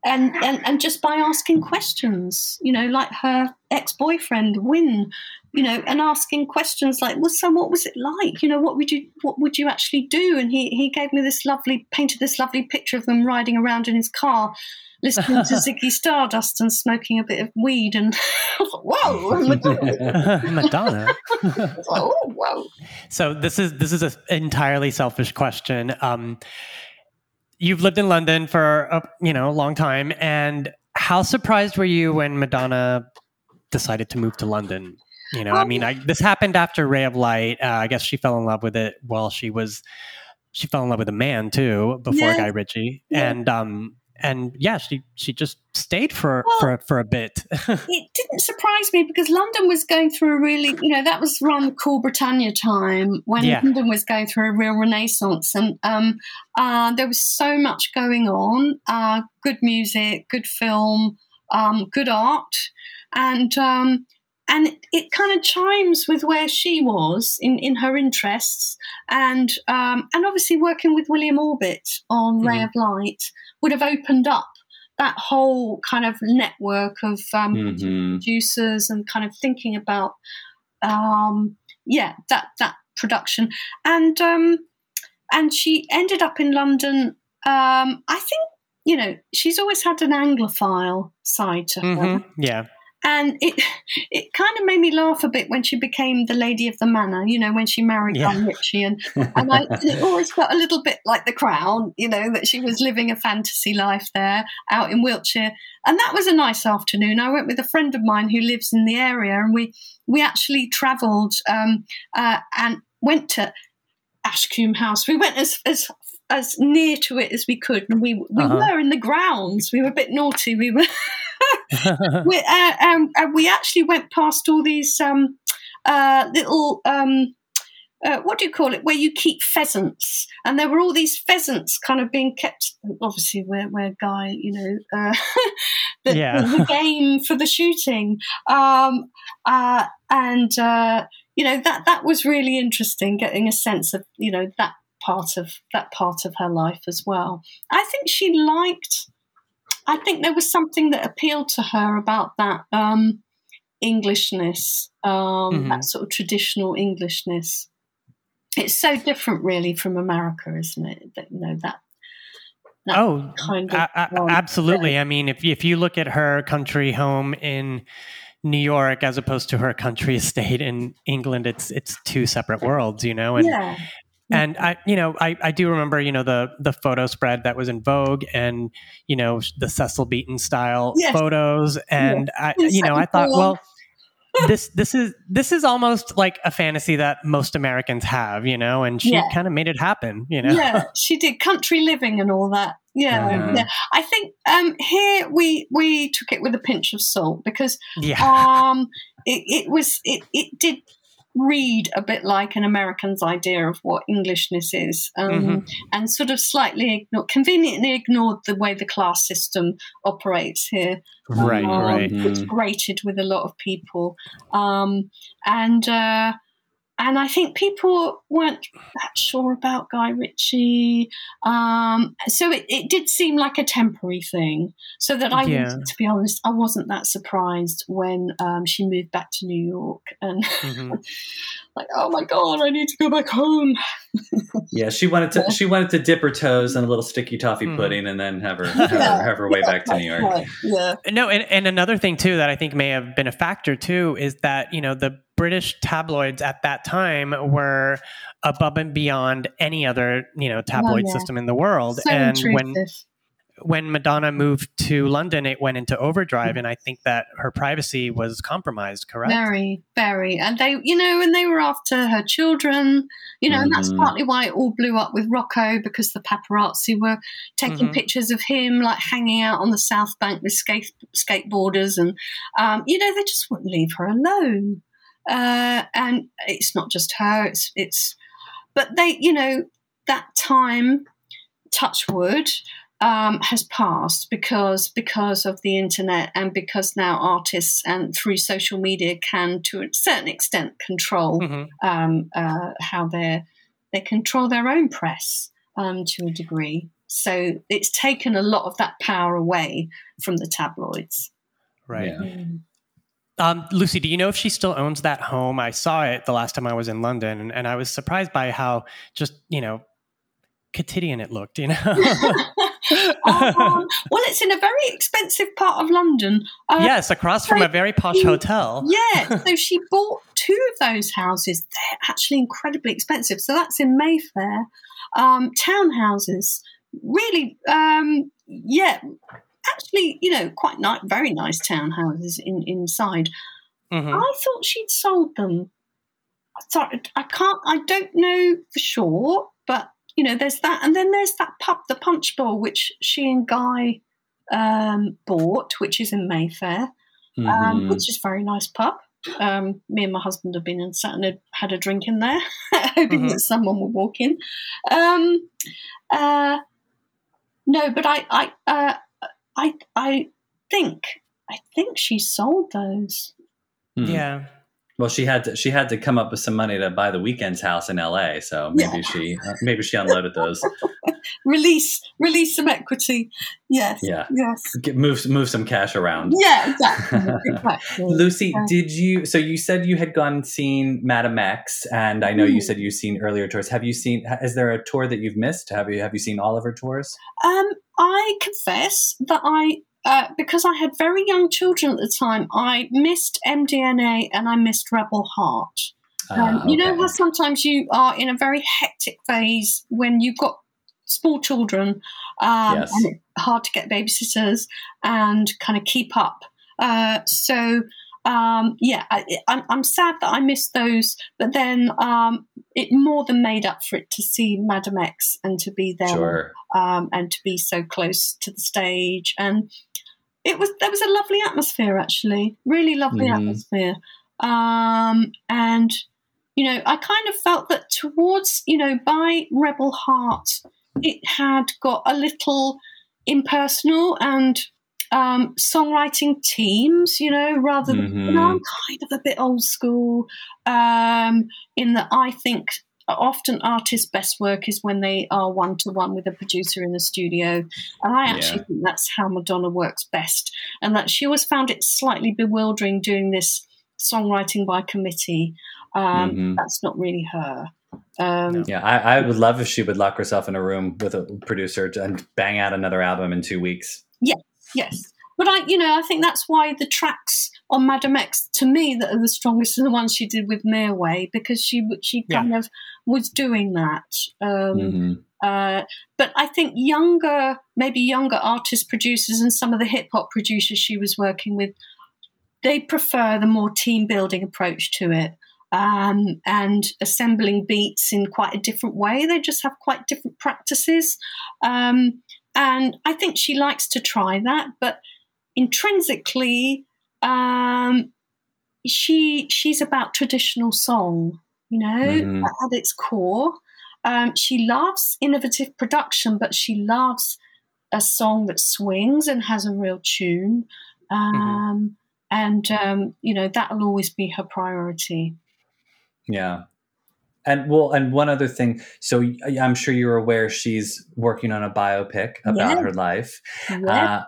Speaker 4: and and and just by asking questions, you know, like her ex-boyfriend Wyn, you know, and asking questions like, "Well, so what was it like? You know, what would you what would you actually do?" And he he gave me this lovely painted this lovely picture of him riding around in his car. Listening to Ziggy Stardust and smoking a bit of weed, and "Whoa, Madonna!"
Speaker 5: Madonna.
Speaker 4: I was like, "Oh, whoa!"
Speaker 5: So this is this is an entirely selfish question. Um, you've lived in London for a you know a long time, and how surprised were you when Madonna decided to move to London? You know, I mean, I, this happened after Ray of Light. Uh, I guess she fell in love with it while she was she fell in love with a man too before
Speaker 4: Yeah.
Speaker 5: Guy Ritchie,
Speaker 4: Yeah.
Speaker 5: and um and yeah, she she just stayed for
Speaker 4: Well-
Speaker 5: for for a bit.
Speaker 4: it didn't surprise me because London was going through a really, you know, that was around the Cool Britannia time when
Speaker 5: Yeah.
Speaker 4: London was going through a real renaissance, and um, uh, there was so much going on. Uh, good music, good film, um, good art, and um, and it, it kind of chimes with where she was in, in her interests, and um, and obviously working with William Orbit on Ray
Speaker 5: Mhm.
Speaker 4: of Light would have opened up that whole kind of network of um,
Speaker 6: Mhm.
Speaker 4: producers and kind of thinking about um yeah that that production and um and she ended up in london um i think you know she's always had an anglophile side to her
Speaker 5: hmm Yeah.
Speaker 4: And it it kind of made me laugh a bit when she became the lady of the manor you know when she married
Speaker 5: Yeah.
Speaker 4: Guy Ritchie and and I and it always felt a little bit like the crown, you know, that she was living a fantasy life there out in Wiltshire. And that was a nice afternoon. I went with a friend of mine who lives in the area, and we we actually travelled um, uh, and went to Ashcombe House. We went as as as near to it as we could, and we we
Speaker 5: Uh-huh.
Speaker 4: were in the grounds. We were a bit naughty. We were we, uh, um, uh, we actually went past all these um, uh, little. Um, uh, what do you call it? Where you keep pheasants, and there were all these pheasants kind of being kept. Obviously, where where Guy, you know, uh, the,
Speaker 5: Yeah.
Speaker 4: the, the game for the shooting, um, uh, and uh, you know that that was really interesting, getting a sense of you know that part of that part of her life as well. I think she liked. I think there was something that appealed to her about that um, Englishness, um,
Speaker 5: Mhm.
Speaker 4: that sort of traditional Englishness. It's so different, really, from America, isn't it? That you know that. that
Speaker 5: Oh,
Speaker 4: kind of
Speaker 5: a- a- absolutely. I mean, if if you look at her country home in New York as opposed to her country estate in England, it's it's two separate worlds, you know. And
Speaker 4: yeah,
Speaker 5: and I, you know, I, I do remember, you know, the the photo spread that was in Vogue, and you know, the Cecil Beaton style
Speaker 4: Yes.
Speaker 5: photos, and I, you know, I thought, well. this this is this is almost like a fantasy that most Americans have, you know, and she
Speaker 4: Yeah.
Speaker 5: kind of made it happen, you know.
Speaker 4: yeah, she did country living and all that. Yeah,
Speaker 6: Mhm.
Speaker 4: yeah. I think um, here we we took it with a pinch of salt because
Speaker 5: yeah.
Speaker 4: um, it, it was it, it did read a bit like an American's idea of what Englishness is, um,
Speaker 5: Mhm.
Speaker 4: and sort of slightly ignored, conveniently ignored the way the class system operates here.
Speaker 5: Right,
Speaker 4: Um,
Speaker 5: right.
Speaker 4: It's grated with a lot of people, um, and uh, and I think people weren't that sure about Guy Ritchie. Um, so it, it did seem like a temporary thing. So that I,
Speaker 5: Yeah.
Speaker 4: to be honest, I wasn't that surprised when um, she moved back to New York and
Speaker 5: Mhm.
Speaker 4: like, oh my god, I need to go back home.
Speaker 6: Yeah, she wanted to. She wanted to dip her toes in a little sticky toffee
Speaker 5: Mhm.
Speaker 6: pudding, and then have her have, her, have her way back to New York.
Speaker 4: Right, yeah.
Speaker 5: No, and, and another thing too that I think may have been a factor too is that you know the British tabloids at that time were above and beyond any other you know tabloid
Speaker 4: yeah.
Speaker 5: system in the world,
Speaker 4: So
Speaker 5: and
Speaker 4: intrusive.
Speaker 5: when Madonna moved to London, it went into overdrive, and I think that her privacy was compromised. Correct?
Speaker 4: Very, very. And they, you know, and they were after her children, you know, and that's
Speaker 6: Mhm.
Speaker 4: partly why it all blew up with Rocco because the paparazzi were taking
Speaker 5: Mhm.
Speaker 4: pictures of him like hanging out on the South Bank with skate, skateboarders. And, um, you know, they just wouldn't leave her alone. Uh, and it's not just her, it's, it's, but they, you know, that time, touch wood, um, has passed because because of the internet and because now artists and through social media can to a certain extent control
Speaker 5: Mhm.
Speaker 4: um, uh, how they they control their own press um, to a degree. So it's taken a lot of that power away from the tabloids.
Speaker 5: Right.
Speaker 6: Yeah.
Speaker 5: Um, Lucy, do you know if she still owns that home? I saw it the last time I was in London, and, and I was surprised by how just you know quotidian it looked. You know.
Speaker 4: um, well, it's in a very expensive part of London. Uh,
Speaker 5: yes, across from a very posh hotel.
Speaker 4: Yeah, so she bought two of those houses. They're actually incredibly expensive. So that's in Mayfair. Um, townhouses, really, um, yeah, actually, you know, quite nice, very nice townhouses in, inside.
Speaker 5: Mhm.
Speaker 4: I thought she'd sold them. Sorry, I can't, I don't know for sure, but you know, there's that, and then there's that pub, the Punch Bowl, which she and Guy um, bought, which is in Mayfair um,
Speaker 6: Mhm.
Speaker 4: which is a very nice pub. Um, me and my husband have been and sat and had, had a drink in there, hoping
Speaker 5: Mhm.
Speaker 4: that someone would walk in. Um, uh, no, but I, I, uh, I, I think, I think she sold those.
Speaker 6: Hmm.
Speaker 5: Yeah.
Speaker 6: Well, she had to she had to come up with some money to buy the Weeknd's house in L.A. So maybe
Speaker 4: Yeah.
Speaker 6: she uh, maybe she unloaded those.
Speaker 4: Release, release some equity. Yes.
Speaker 6: Yeah.
Speaker 4: Yes.
Speaker 6: Get, move move some cash around.
Speaker 4: Yeah. Exactly. exactly.
Speaker 6: Lucy,
Speaker 4: Yeah.
Speaker 6: did you? So you said you had gone and seen Madame X, and I know you
Speaker 4: Mm.
Speaker 6: said you've seen earlier tours. Have you seen? Is there a tour that you've missed? Have you Have you seen all of her tours?
Speaker 4: Um, I confess that I, uh, because I had very young children at the time, I missed MDNA and I missed Rebel Heart. Um,
Speaker 6: Ah,
Speaker 4: You know how sometimes you are in a very hectic phase when you've got small children um,
Speaker 6: Yes.
Speaker 4: and it's hard to get babysitters and kind of keep up. Uh, so, um, yeah, I, I'm, I'm sad that I missed those, but then um, it more than made up for it to see Madam X and to be there
Speaker 6: Sure.
Speaker 4: um, and to be so close to the stage. And it was there was a lovely atmosphere actually, really lovely
Speaker 6: Mhm.
Speaker 4: atmosphere. Um, and you know, I kind of felt that towards you know by Rebel Heart, it had got a little impersonal and um, songwriting teams, you know, rather than you know. I'm kind of a bit old school um, in that I think often artists' best work is when they are one to one with a producer in the studio. And I actually
Speaker 6: Yeah.
Speaker 4: think that's how Madonna works best. And that she always found it slightly bewildering doing this songwriting by committee. Um,
Speaker 6: Mhm.
Speaker 4: That's not really her. Um,
Speaker 5: No.
Speaker 6: Yeah, I, I would love if she would lock herself in a room with a producer and bang out another album in two weeks.
Speaker 4: Yes, yes. But I, you know, I think that's why the tracks on Madam X, to me, that are the strongest are the ones she did with Mirwais because she she
Speaker 5: Yeah.
Speaker 4: kind of was doing that. Um,
Speaker 6: Mhm.
Speaker 4: Uh, but I think younger, maybe younger artist producers and some of the hip hop producers she was working with, they prefer the more team building approach to it um, and assembling beats in quite a different way. They just have quite different practices. Um, and I think she likes to try that, but intrinsically, um, she she's about traditional song, you know,
Speaker 6: Mhm.
Speaker 4: at, its core. Um, she loves innovative production, but she loves a song that swings and has a real tune. Um, And, um, you know, that'll always be her priority.
Speaker 6: Yeah. And well, and one other thing. So I'm sure you're aware she's working on a biopic about
Speaker 4: Yeah.
Speaker 6: her life.
Speaker 4: Yeah.
Speaker 6: Uh,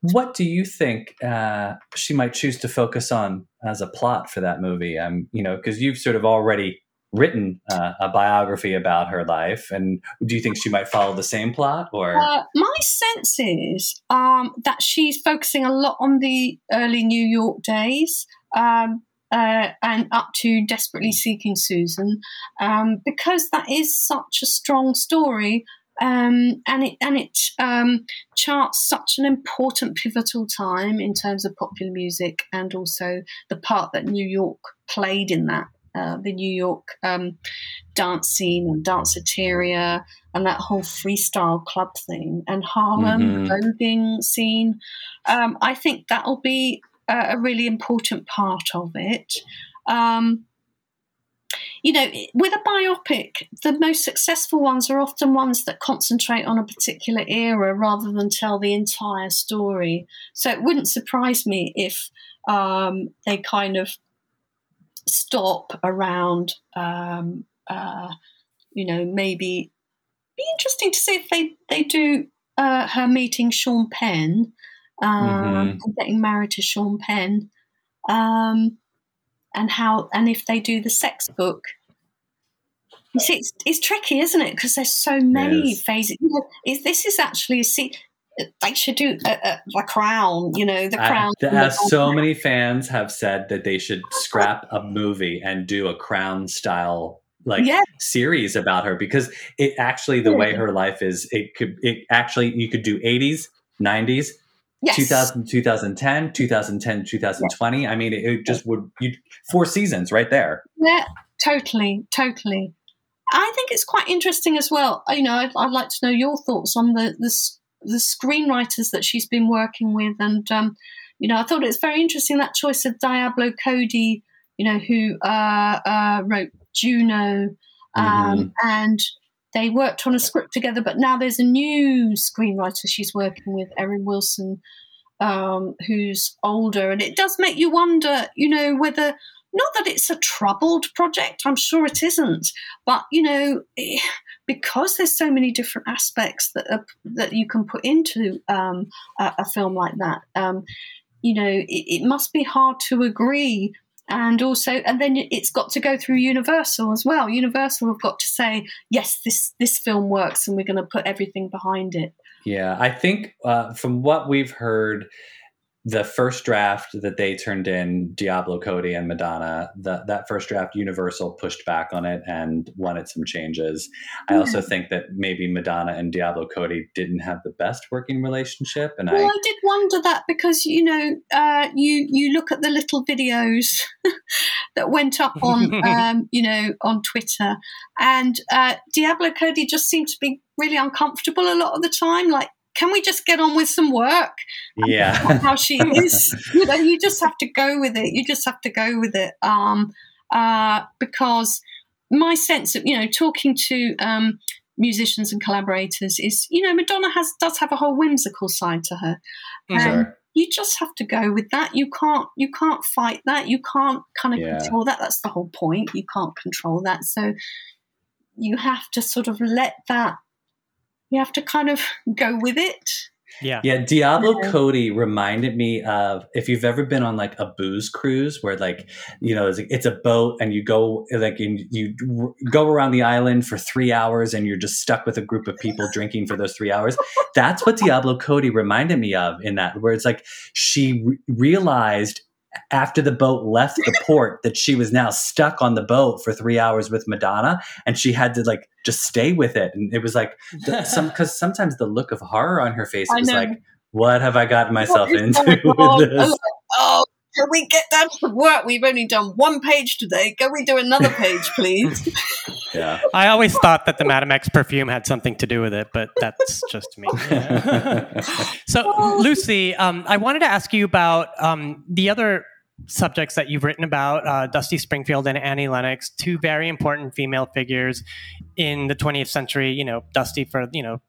Speaker 6: what do you think uh, she might choose to focus on as a plot for that movie? Um, you know, because you've sort of already written uh, a biography about her life, and do you think she might follow the same plot, or
Speaker 4: Uh, my sense is um, that she's focusing a lot on the early New York days um, uh, and up to Desperately Seeking Susan, um, because that is such a strong story. Um, and it and it um, charts such an important pivotal time in terms of popular music and also the part that New York played in that. Uh, the New York um, dance scene and danceteria and that whole freestyle club thing and Harlem
Speaker 6: Mhm.
Speaker 4: voguing scene. Um, I think that'll be a, a really important part of it. Um, you know, with a biopic, the most successful ones are often ones that concentrate on a particular era rather than tell the entire story. So it wouldn't surprise me if um, they kind of stop around, um, uh, you know, maybe be interesting to see if they they do uh, her meeting Sean Penn um,
Speaker 6: Mhm.
Speaker 4: and getting married to Sean Penn, um, and how and if they do the sex book. You see, it's, it's tricky, isn't it? Because there's so many
Speaker 6: is.
Speaker 4: phases. You know, is this is actually a see. They should do a, a, a crown. You know, the
Speaker 6: I-
Speaker 4: crown.
Speaker 6: th- uh, so many fans have said that they should scrap a movie and do a Crown style like
Speaker 4: Yeah.
Speaker 6: series about her because it actually the way her life is it could it actually you could do 80s 90s
Speaker 4: yes.
Speaker 6: 2000 2010 2010 2020 i mean it, it just would you four seasons right there
Speaker 4: Yeah, totally, totally. I think it's quite interesting as well. You know, I'd, I'd like to know your thoughts on the the, the screenwriters that she's been working with, and um, you know, I thought it's very interesting that choice of Diablo Cody. You know, who uh, uh, wrote Juno, um, and they worked on a script together. But now there's a new screenwriter she's working with, Erin Wilson. um, who's older, and it does make you wonder, you know, whether not that it's a troubled project. I'm sure it isn't, but you know, because there's so many different aspects that are, that you can put into um, a, a, film like that. Um, you know, it, it must be hard to agree and also and then it's got to go through universal as well. Universal have got to say yes this this film works and we're going to put everything behind it.
Speaker 6: Yeah i think uh, from what we've heard the first draft that they turned in, Diablo Cody and Madonna, the, that first draft, Universal pushed back on it and wanted some changes. I also think that maybe Madonna and Diablo Cody didn't have the best working relationship, and
Speaker 4: well,
Speaker 6: I,
Speaker 4: I did wonder that because you know, uh, you you look at the little videos that went up on um, you know on Twitter, and uh, Diablo Cody just seemed to be really uncomfortable a lot of the time, like can we just get on with some work?
Speaker 6: Yeah.
Speaker 4: how she is. you know, you just have to go with it. You just have to go with it. Um, uh, because my sense of, you know, talking to um, musicians and collaborators is, you know, Madonna has does have a whole whimsical side to her.
Speaker 6: Mm-hmm. Sure.
Speaker 4: You just have to go with that. You can't you can't fight that. You can't kind of yeah. control that. That's the whole point. You can't control that. So you have to sort of let that you have to kind of go with it.
Speaker 5: Yeah.
Speaker 6: Yeah. Diablo yeah. Cody reminded me of if you've ever been on like a booze cruise where like, you know, it's, it's a boat and you go like you go around the island for three hours and you're just stuck with a group of people drinking for those three hours. That's what Diablo Cody reminded me of in that, where it's like she re- realized after the boat left the port that she was now stuck on the boat for three hours with Madonna and she had to like just stay with it. And it was like some because sometimes the look of horror on her face was like, what have I gotten myself into?
Speaker 4: Oh, oh, can we get down to work? We've only done one page today. Can we do another page, please?
Speaker 6: yeah.
Speaker 5: I always thought that the Madame X perfume had something to do with it, but that's just me. so, Lucy, um, I wanted to ask you about um, the other subjects that you've written about uh, Dusty Springfield and Annie Lennox, two very important female figures in the 20th century. You know, Dusty for, you know,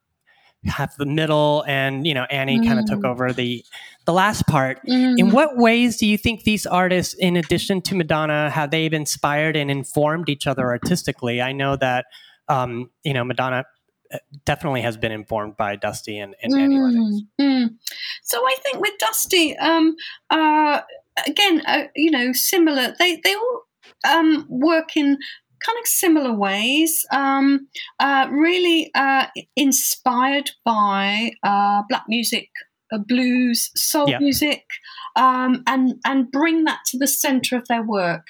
Speaker 5: half the middle and you know annie mm. kind of took over the the last part mm. in what ways do you think these artists in addition to madonna have they've inspired and informed each other artistically i know that um, you know madonna uh, definitely has been informed by dusty and, and annie lennox
Speaker 4: mm. so i think with dusty um, uh, again uh, you know similar they they all um, work in kind of similar ways, um, uh, really uh, inspired by uh, black music, uh, blues, soul yeah. music, um, and and bring that to the center of their work.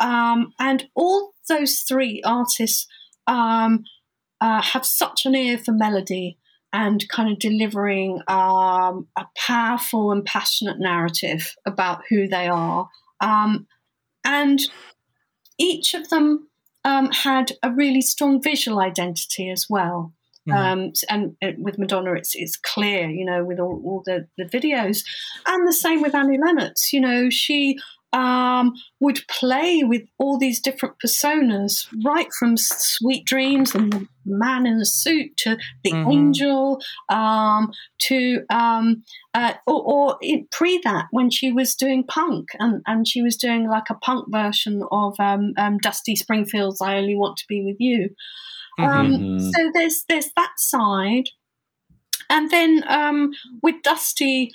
Speaker 4: Um, and all those three artists um, uh, have such an ear for melody and kind of delivering um, a powerful and passionate narrative about who they are. Um, and each of them um, had a really strong visual identity as well. Mm-hmm. Um, and uh, with Madonna, it's it's clear, you know, with all, all the, the videos, and the same with Annie Lennox. You know, she um, would play with all these different personas, right from Sweet Dreams and the man in the suit to the mm-hmm. angel, um, to um, uh, or, or pre that when she was doing punk and, and she was doing like a punk version of um, um, Dusty Springfield's "I Only Want to Be with You." Um, mm-hmm. So there's there's that side, and then with Dusty,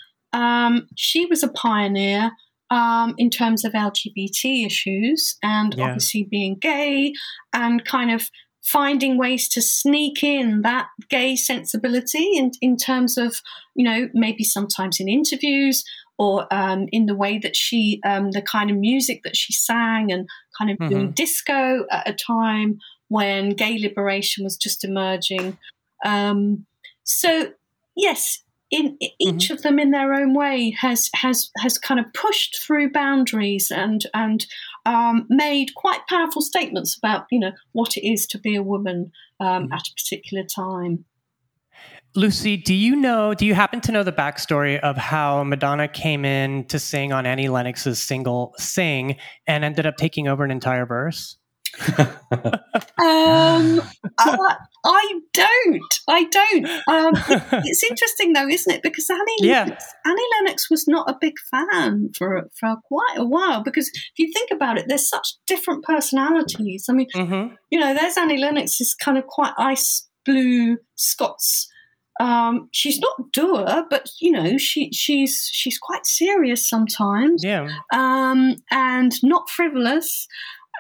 Speaker 4: she was a pioneer um, in terms of LGBT issues and yeah. obviously being gay and kind of finding ways to sneak in that gay sensibility in, in terms of, you know, maybe sometimes in interviews or um, in the way that she, um, the kind of music that she sang and kind of mm-hmm. doing disco at a time when gay liberation was just emerging. Um, so, yes, in each mm-hmm. of them in their own way has has has kind of pushed through boundaries and and um, made quite powerful statements about you know what it is to be a woman um, mm-hmm. at a particular time.
Speaker 5: Lucy, do you know? Do you happen to know the backstory of how Madonna came in to sing on Annie Lennox's single "Sing" and ended up taking over an entire verse?
Speaker 4: Um, I, I don't. I don't. Um, it's interesting though, isn't it? Because Annie,
Speaker 5: Yeah.
Speaker 4: Lennox, Annie Lennox was not a big fan for for quite a while. Because if you think about it, there's such different personalities. I mean,
Speaker 5: Mhm.
Speaker 4: you know, there's Annie Lennox is kind of quite ice blue Scots. Um, she's not doer, but you know, she she's she's quite serious sometimes
Speaker 5: Yeah.
Speaker 4: um, and not frivolous,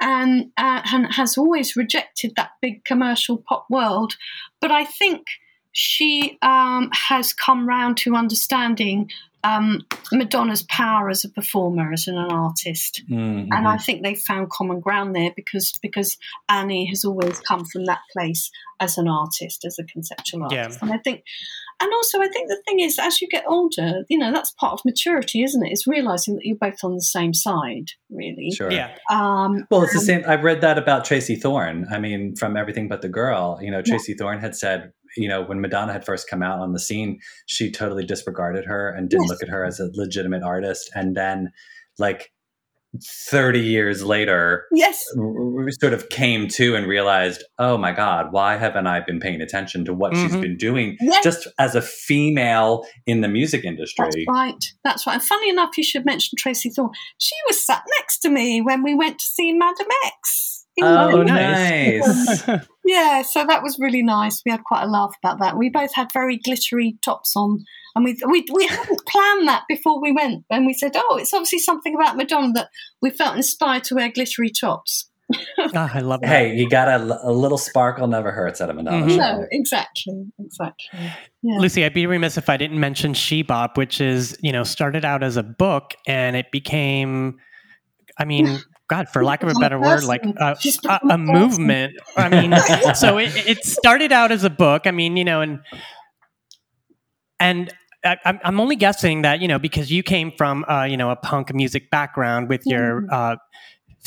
Speaker 4: and, uh, and has always rejected that big commercial pop world. But I think she um, has come round to understanding um, Madonna's power as a performer, as an artist.
Speaker 6: Mhm.
Speaker 4: And I think they found common ground there because because Annie has always come from that place as an artist, as a conceptual artist,
Speaker 5: Yeah.
Speaker 4: artist. And I think, and also I think the thing is, as you get older, you know, that's part of maturity, isn't it? it? Is realizing that you're both on the same side, really.
Speaker 6: sure.
Speaker 5: Yeah.
Speaker 4: Um,
Speaker 6: Well, it's the same. I've read that about Tracey Thorn. I mean, from Everything But the Girl, you know, Tracey Thorn had said, you know, when Madonna had first come out on the scene, she totally disregarded her and didn't
Speaker 4: Yes.
Speaker 6: look at her as a legitimate artist. And then, like, 30 years later,
Speaker 4: yes,
Speaker 6: sort of came to and realized, oh my God, why haven't I been paying attention to what she's
Speaker 5: Mhm.
Speaker 6: been doing
Speaker 4: yes.
Speaker 6: just as a female in the music
Speaker 4: That's
Speaker 6: industry?
Speaker 4: right. That's right. And funny enough, you should mention Tracey Thorn. She was sat next to me when we went to see Madam X. in
Speaker 6: Oh, nice.
Speaker 4: Yeah, so that was really nice. We had quite a laugh about that. We both had very glittery tops on, and we we we hadn't planned that before we went. And we said, "Oh, it's obviously something about Madonna that we felt inspired to wear glittery tops."
Speaker 5: Ah, I love that.
Speaker 6: hey, you got a, a little sparkle never hurts at a Madonna
Speaker 5: Mhm.
Speaker 6: show.
Speaker 4: No, exactly, exactly. Yeah.
Speaker 5: Lucy, I'd be remiss if I didn't mention Shebop, which is, you know, started out as a book and it became, I mean, God, for lack of a better word, like a, a, a movement. I mean, so it, it started out as a book. I mean, you know, and and I, I'm I'm only guessing that you know because you came from uh, you know a punk music background with your uh,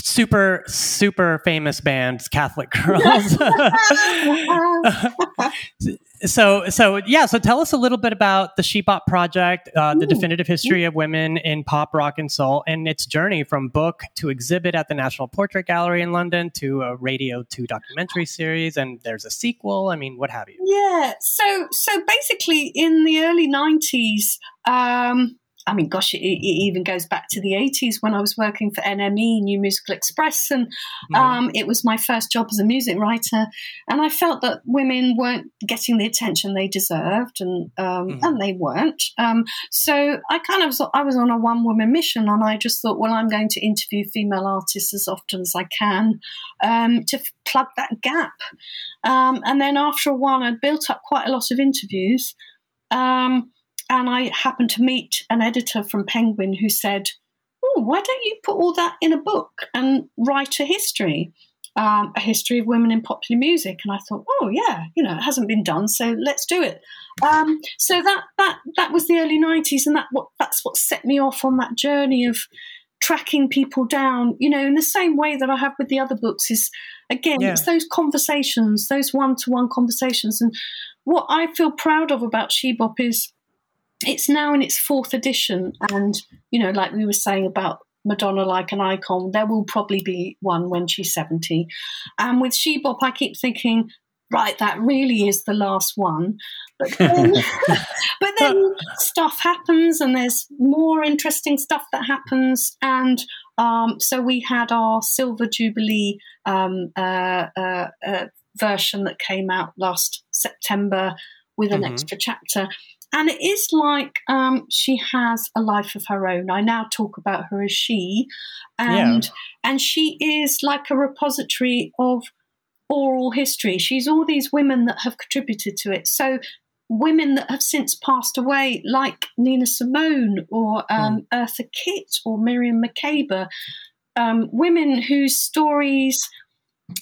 Speaker 5: super super famous bands Catholic Girls. so so yeah so tell us a little bit about the Shebop project uh, the definitive history of women in pop rock and soul and its journey from book to exhibit at the national portrait gallery in london to a radio 2 documentary series and there's a sequel. I mean what have you?
Speaker 4: Yeah. So so basically, in the early nineties, um, I mean, gosh, it, it even goes back to the eighties when I was working for NME, New Musical Express, and um, it was my first job as a music writer. And I felt that women weren't getting the attention they deserved, and um,
Speaker 5: Mhm.
Speaker 4: and they weren't. Um, so I kind of was, I was on a one woman mission, and I just thought, well, I'm going to interview female artists as often as I can um, to f- plug that gap. Um, and then after a while, I'd built up quite a lot of interviews. Um, and I happened to meet an editor from Penguin who said, Oh, why don't you put all that in a book and write a history? Um, a history of women in popular music, and I thought, oh yeah, you know, it hasn't been done, so let's do it. Um, so that that that was the early '90s, and that what that's what set me off on that journey of tracking people down. You know, in the same way that I have with the other books, is again,
Speaker 5: Yeah.
Speaker 4: it's those conversations, those one-to-one conversations, and what I feel proud of about Shebop is it's now in its fourth edition, and you know, like we were saying about Madonna like an icon, there will probably be one when she's seventy. And with Shebop, I keep thinking, right, that really is the last one. But then, but then stuff happens, and there's more interesting stuff that happens, and um, so we had our Silver Jubilee um, uh, uh, uh, version that came out last September with an
Speaker 5: Mhm.
Speaker 4: extra chapter. And it is like um, she has a life of her own. I now talk about her as she, and and she is like a repository of oral history. She's all these women that have contributed to it. So women that have since passed away, like Nina Simone or um, Eartha Kitt or Miriam Makeba, um, women whose stories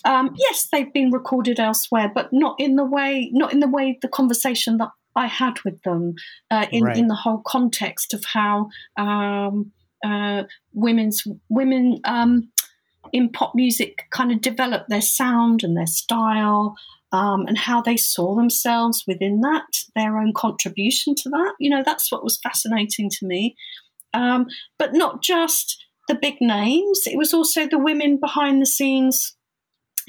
Speaker 4: um, yes, they've been recorded elsewhere, but not in the way, not in the way the conversation that I had with them, uh, in
Speaker 5: Right.
Speaker 4: in the whole context of how um, uh, women's women um, in pop music kind of developed their sound and their style. Um, and how they saw themselves within that, their own contribution to that. You know, that's what was fascinating to me. Um, but not just the big names, it was also the women behind the scenes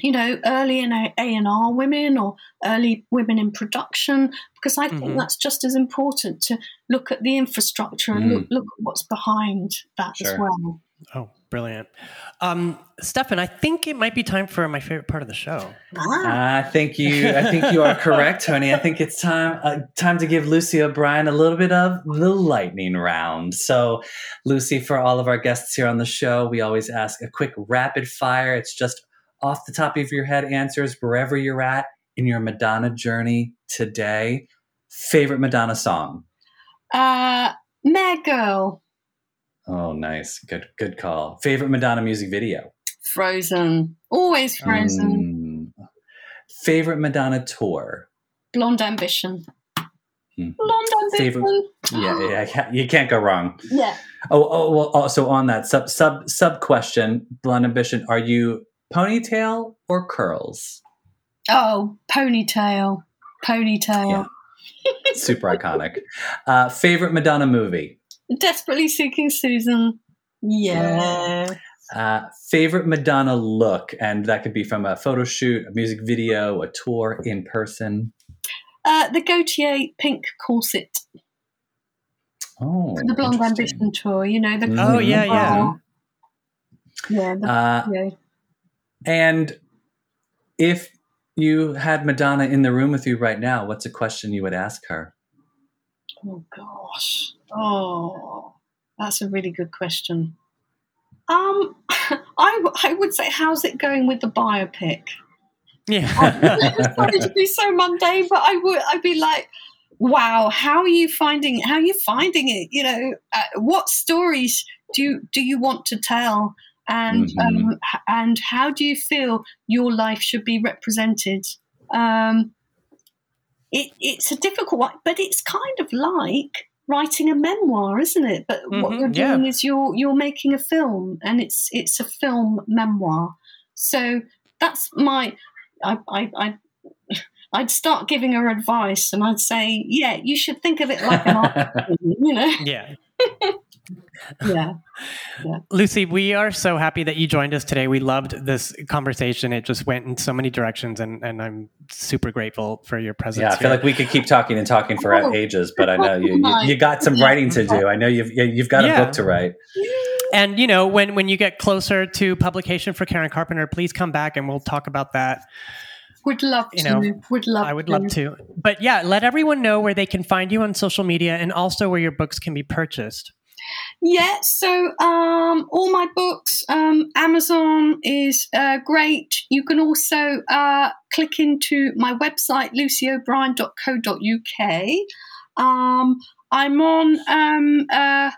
Speaker 4: you know, early in A and R women or early women in production, because I think
Speaker 5: Mhm.
Speaker 4: that's just as important to look at the infrastructure and look, look at what's behind that as well.
Speaker 5: Oh, brilliant. Um, Stefan, I think it might be time for my favorite part of the show.
Speaker 4: Ah,
Speaker 6: I think you. I think you are correct, Tony. I think it's time. Uh, time to give Lucy O'Brien a little bit of the lightning round. So, Lucy, for all of our guests here on the show, we always ask a quick rapid fire. It's just off the top of your head answers wherever you're at in your Madonna journey today. Favorite Madonna song?
Speaker 4: uh, Girl,
Speaker 6: Oh, nice. Good. Good call. Favorite Madonna music video?
Speaker 4: Frozen, always Frozen,
Speaker 6: Mm. Favorite Madonna tour?
Speaker 4: Blonde Ambition,
Speaker 6: Hmm.
Speaker 4: Blonde Ambition.
Speaker 6: Favorite- Yeah, yeah, you can't go wrong.
Speaker 4: yeah.
Speaker 6: Oh, oh, well, also on that sub sub sub question, blonde ambition. Are you ponytail or curls?
Speaker 4: Oh, ponytail, ponytail.
Speaker 6: Super iconic. Uh, favorite Madonna movie.
Speaker 4: Desperately seeking Susan. Yeah.
Speaker 6: Uh, favorite Madonna look, and that could be from a photo shoot, a music video, a tour, in person.
Speaker 4: Uh, the Gaultier pink corset,
Speaker 6: Oh,
Speaker 4: the Blonde. Ambition tour. You know the.
Speaker 6: Mhm.
Speaker 5: Oh, yeah, yeah.
Speaker 4: Yeah. The,
Speaker 6: Uh,
Speaker 4: yeah.
Speaker 6: And if you had Madonna in the room with you right now, what's a question you would ask her?
Speaker 4: Oh gosh. Oh, that's a really good question. Um, I, w- I would say, how's it going with the biopic?
Speaker 5: Yeah.
Speaker 4: Sorry to be so mundane, but I would. I'd be like, wow, how are you finding? How are you finding it? You know, uh, what stories do you, do you want to tell? And
Speaker 6: Mhm.
Speaker 4: um, and how do you feel your life should be represented? Um, it, it's a difficult one, but it's kind of like writing a memoir, isn't it? But what
Speaker 5: Mhm,
Speaker 4: you're
Speaker 5: yeah.
Speaker 4: doing is you're you're making a film, and it's it's a film memoir. So that's my I I. I I'd start giving her advice, and I'd say, "Yeah, you should think of it like an art, you know."
Speaker 5: yeah.
Speaker 4: Yeah,
Speaker 5: Lucy, we are so happy that you joined us today. We loved this conversation. It just went in so many directions, and, and I'm super grateful for your presence.
Speaker 6: Yeah, I feel
Speaker 5: here.
Speaker 6: like we could keep talking and talking for
Speaker 4: Oh.
Speaker 6: ages, but I know you you, you got some writing to do. I know you've you- you've got
Speaker 5: Yeah.
Speaker 6: a book to write.
Speaker 5: And you know, when when you get closer to publication for Karen Carpenter, please come back and we'll talk about that.
Speaker 4: would love
Speaker 5: You
Speaker 4: to.
Speaker 5: know,
Speaker 4: would love.
Speaker 5: I would love to. But yeah, let everyone know where they can find you on social media and also where your books can be purchased.
Speaker 4: Yeah, so um, all my books, um, Amazon is uh, great. You can also uh, click into my website, lucyobrien.co.uk. Um, I'm on um, uh,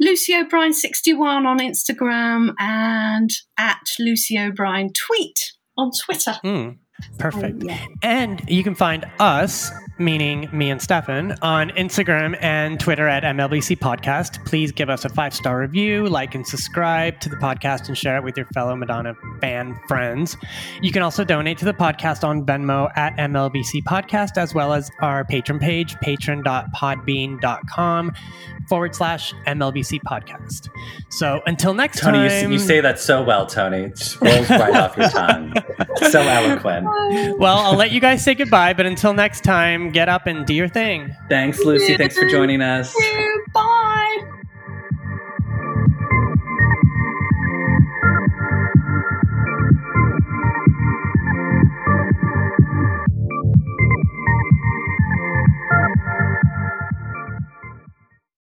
Speaker 4: Lucy O'Brien 61 on Instagram and at Lucy O'Brien tweet on Twitter.
Speaker 5: Hmm, perfect.
Speaker 4: yeah.
Speaker 5: And you can find us, meaning me and Stefan, on Instagram and Twitter at MLBC Podcast. Please give us a five star review, like and subscribe to the podcast, and share it with your fellow Madonna fan friends. You can also donate to the podcast on Venmo at MLBC Podcast, as well as our patron page, patron.podbean.com forward slash MLBC Podcast. So until next time,
Speaker 6: Tony, you, you say that so well, Tony. It just rolls right off your tongue. So eloquent.
Speaker 5: well, I'll let you guys say goodbye, but until next time, get up and do your thing.
Speaker 6: Thanks, Lucy. Thanks for joining us.
Speaker 4: Bye.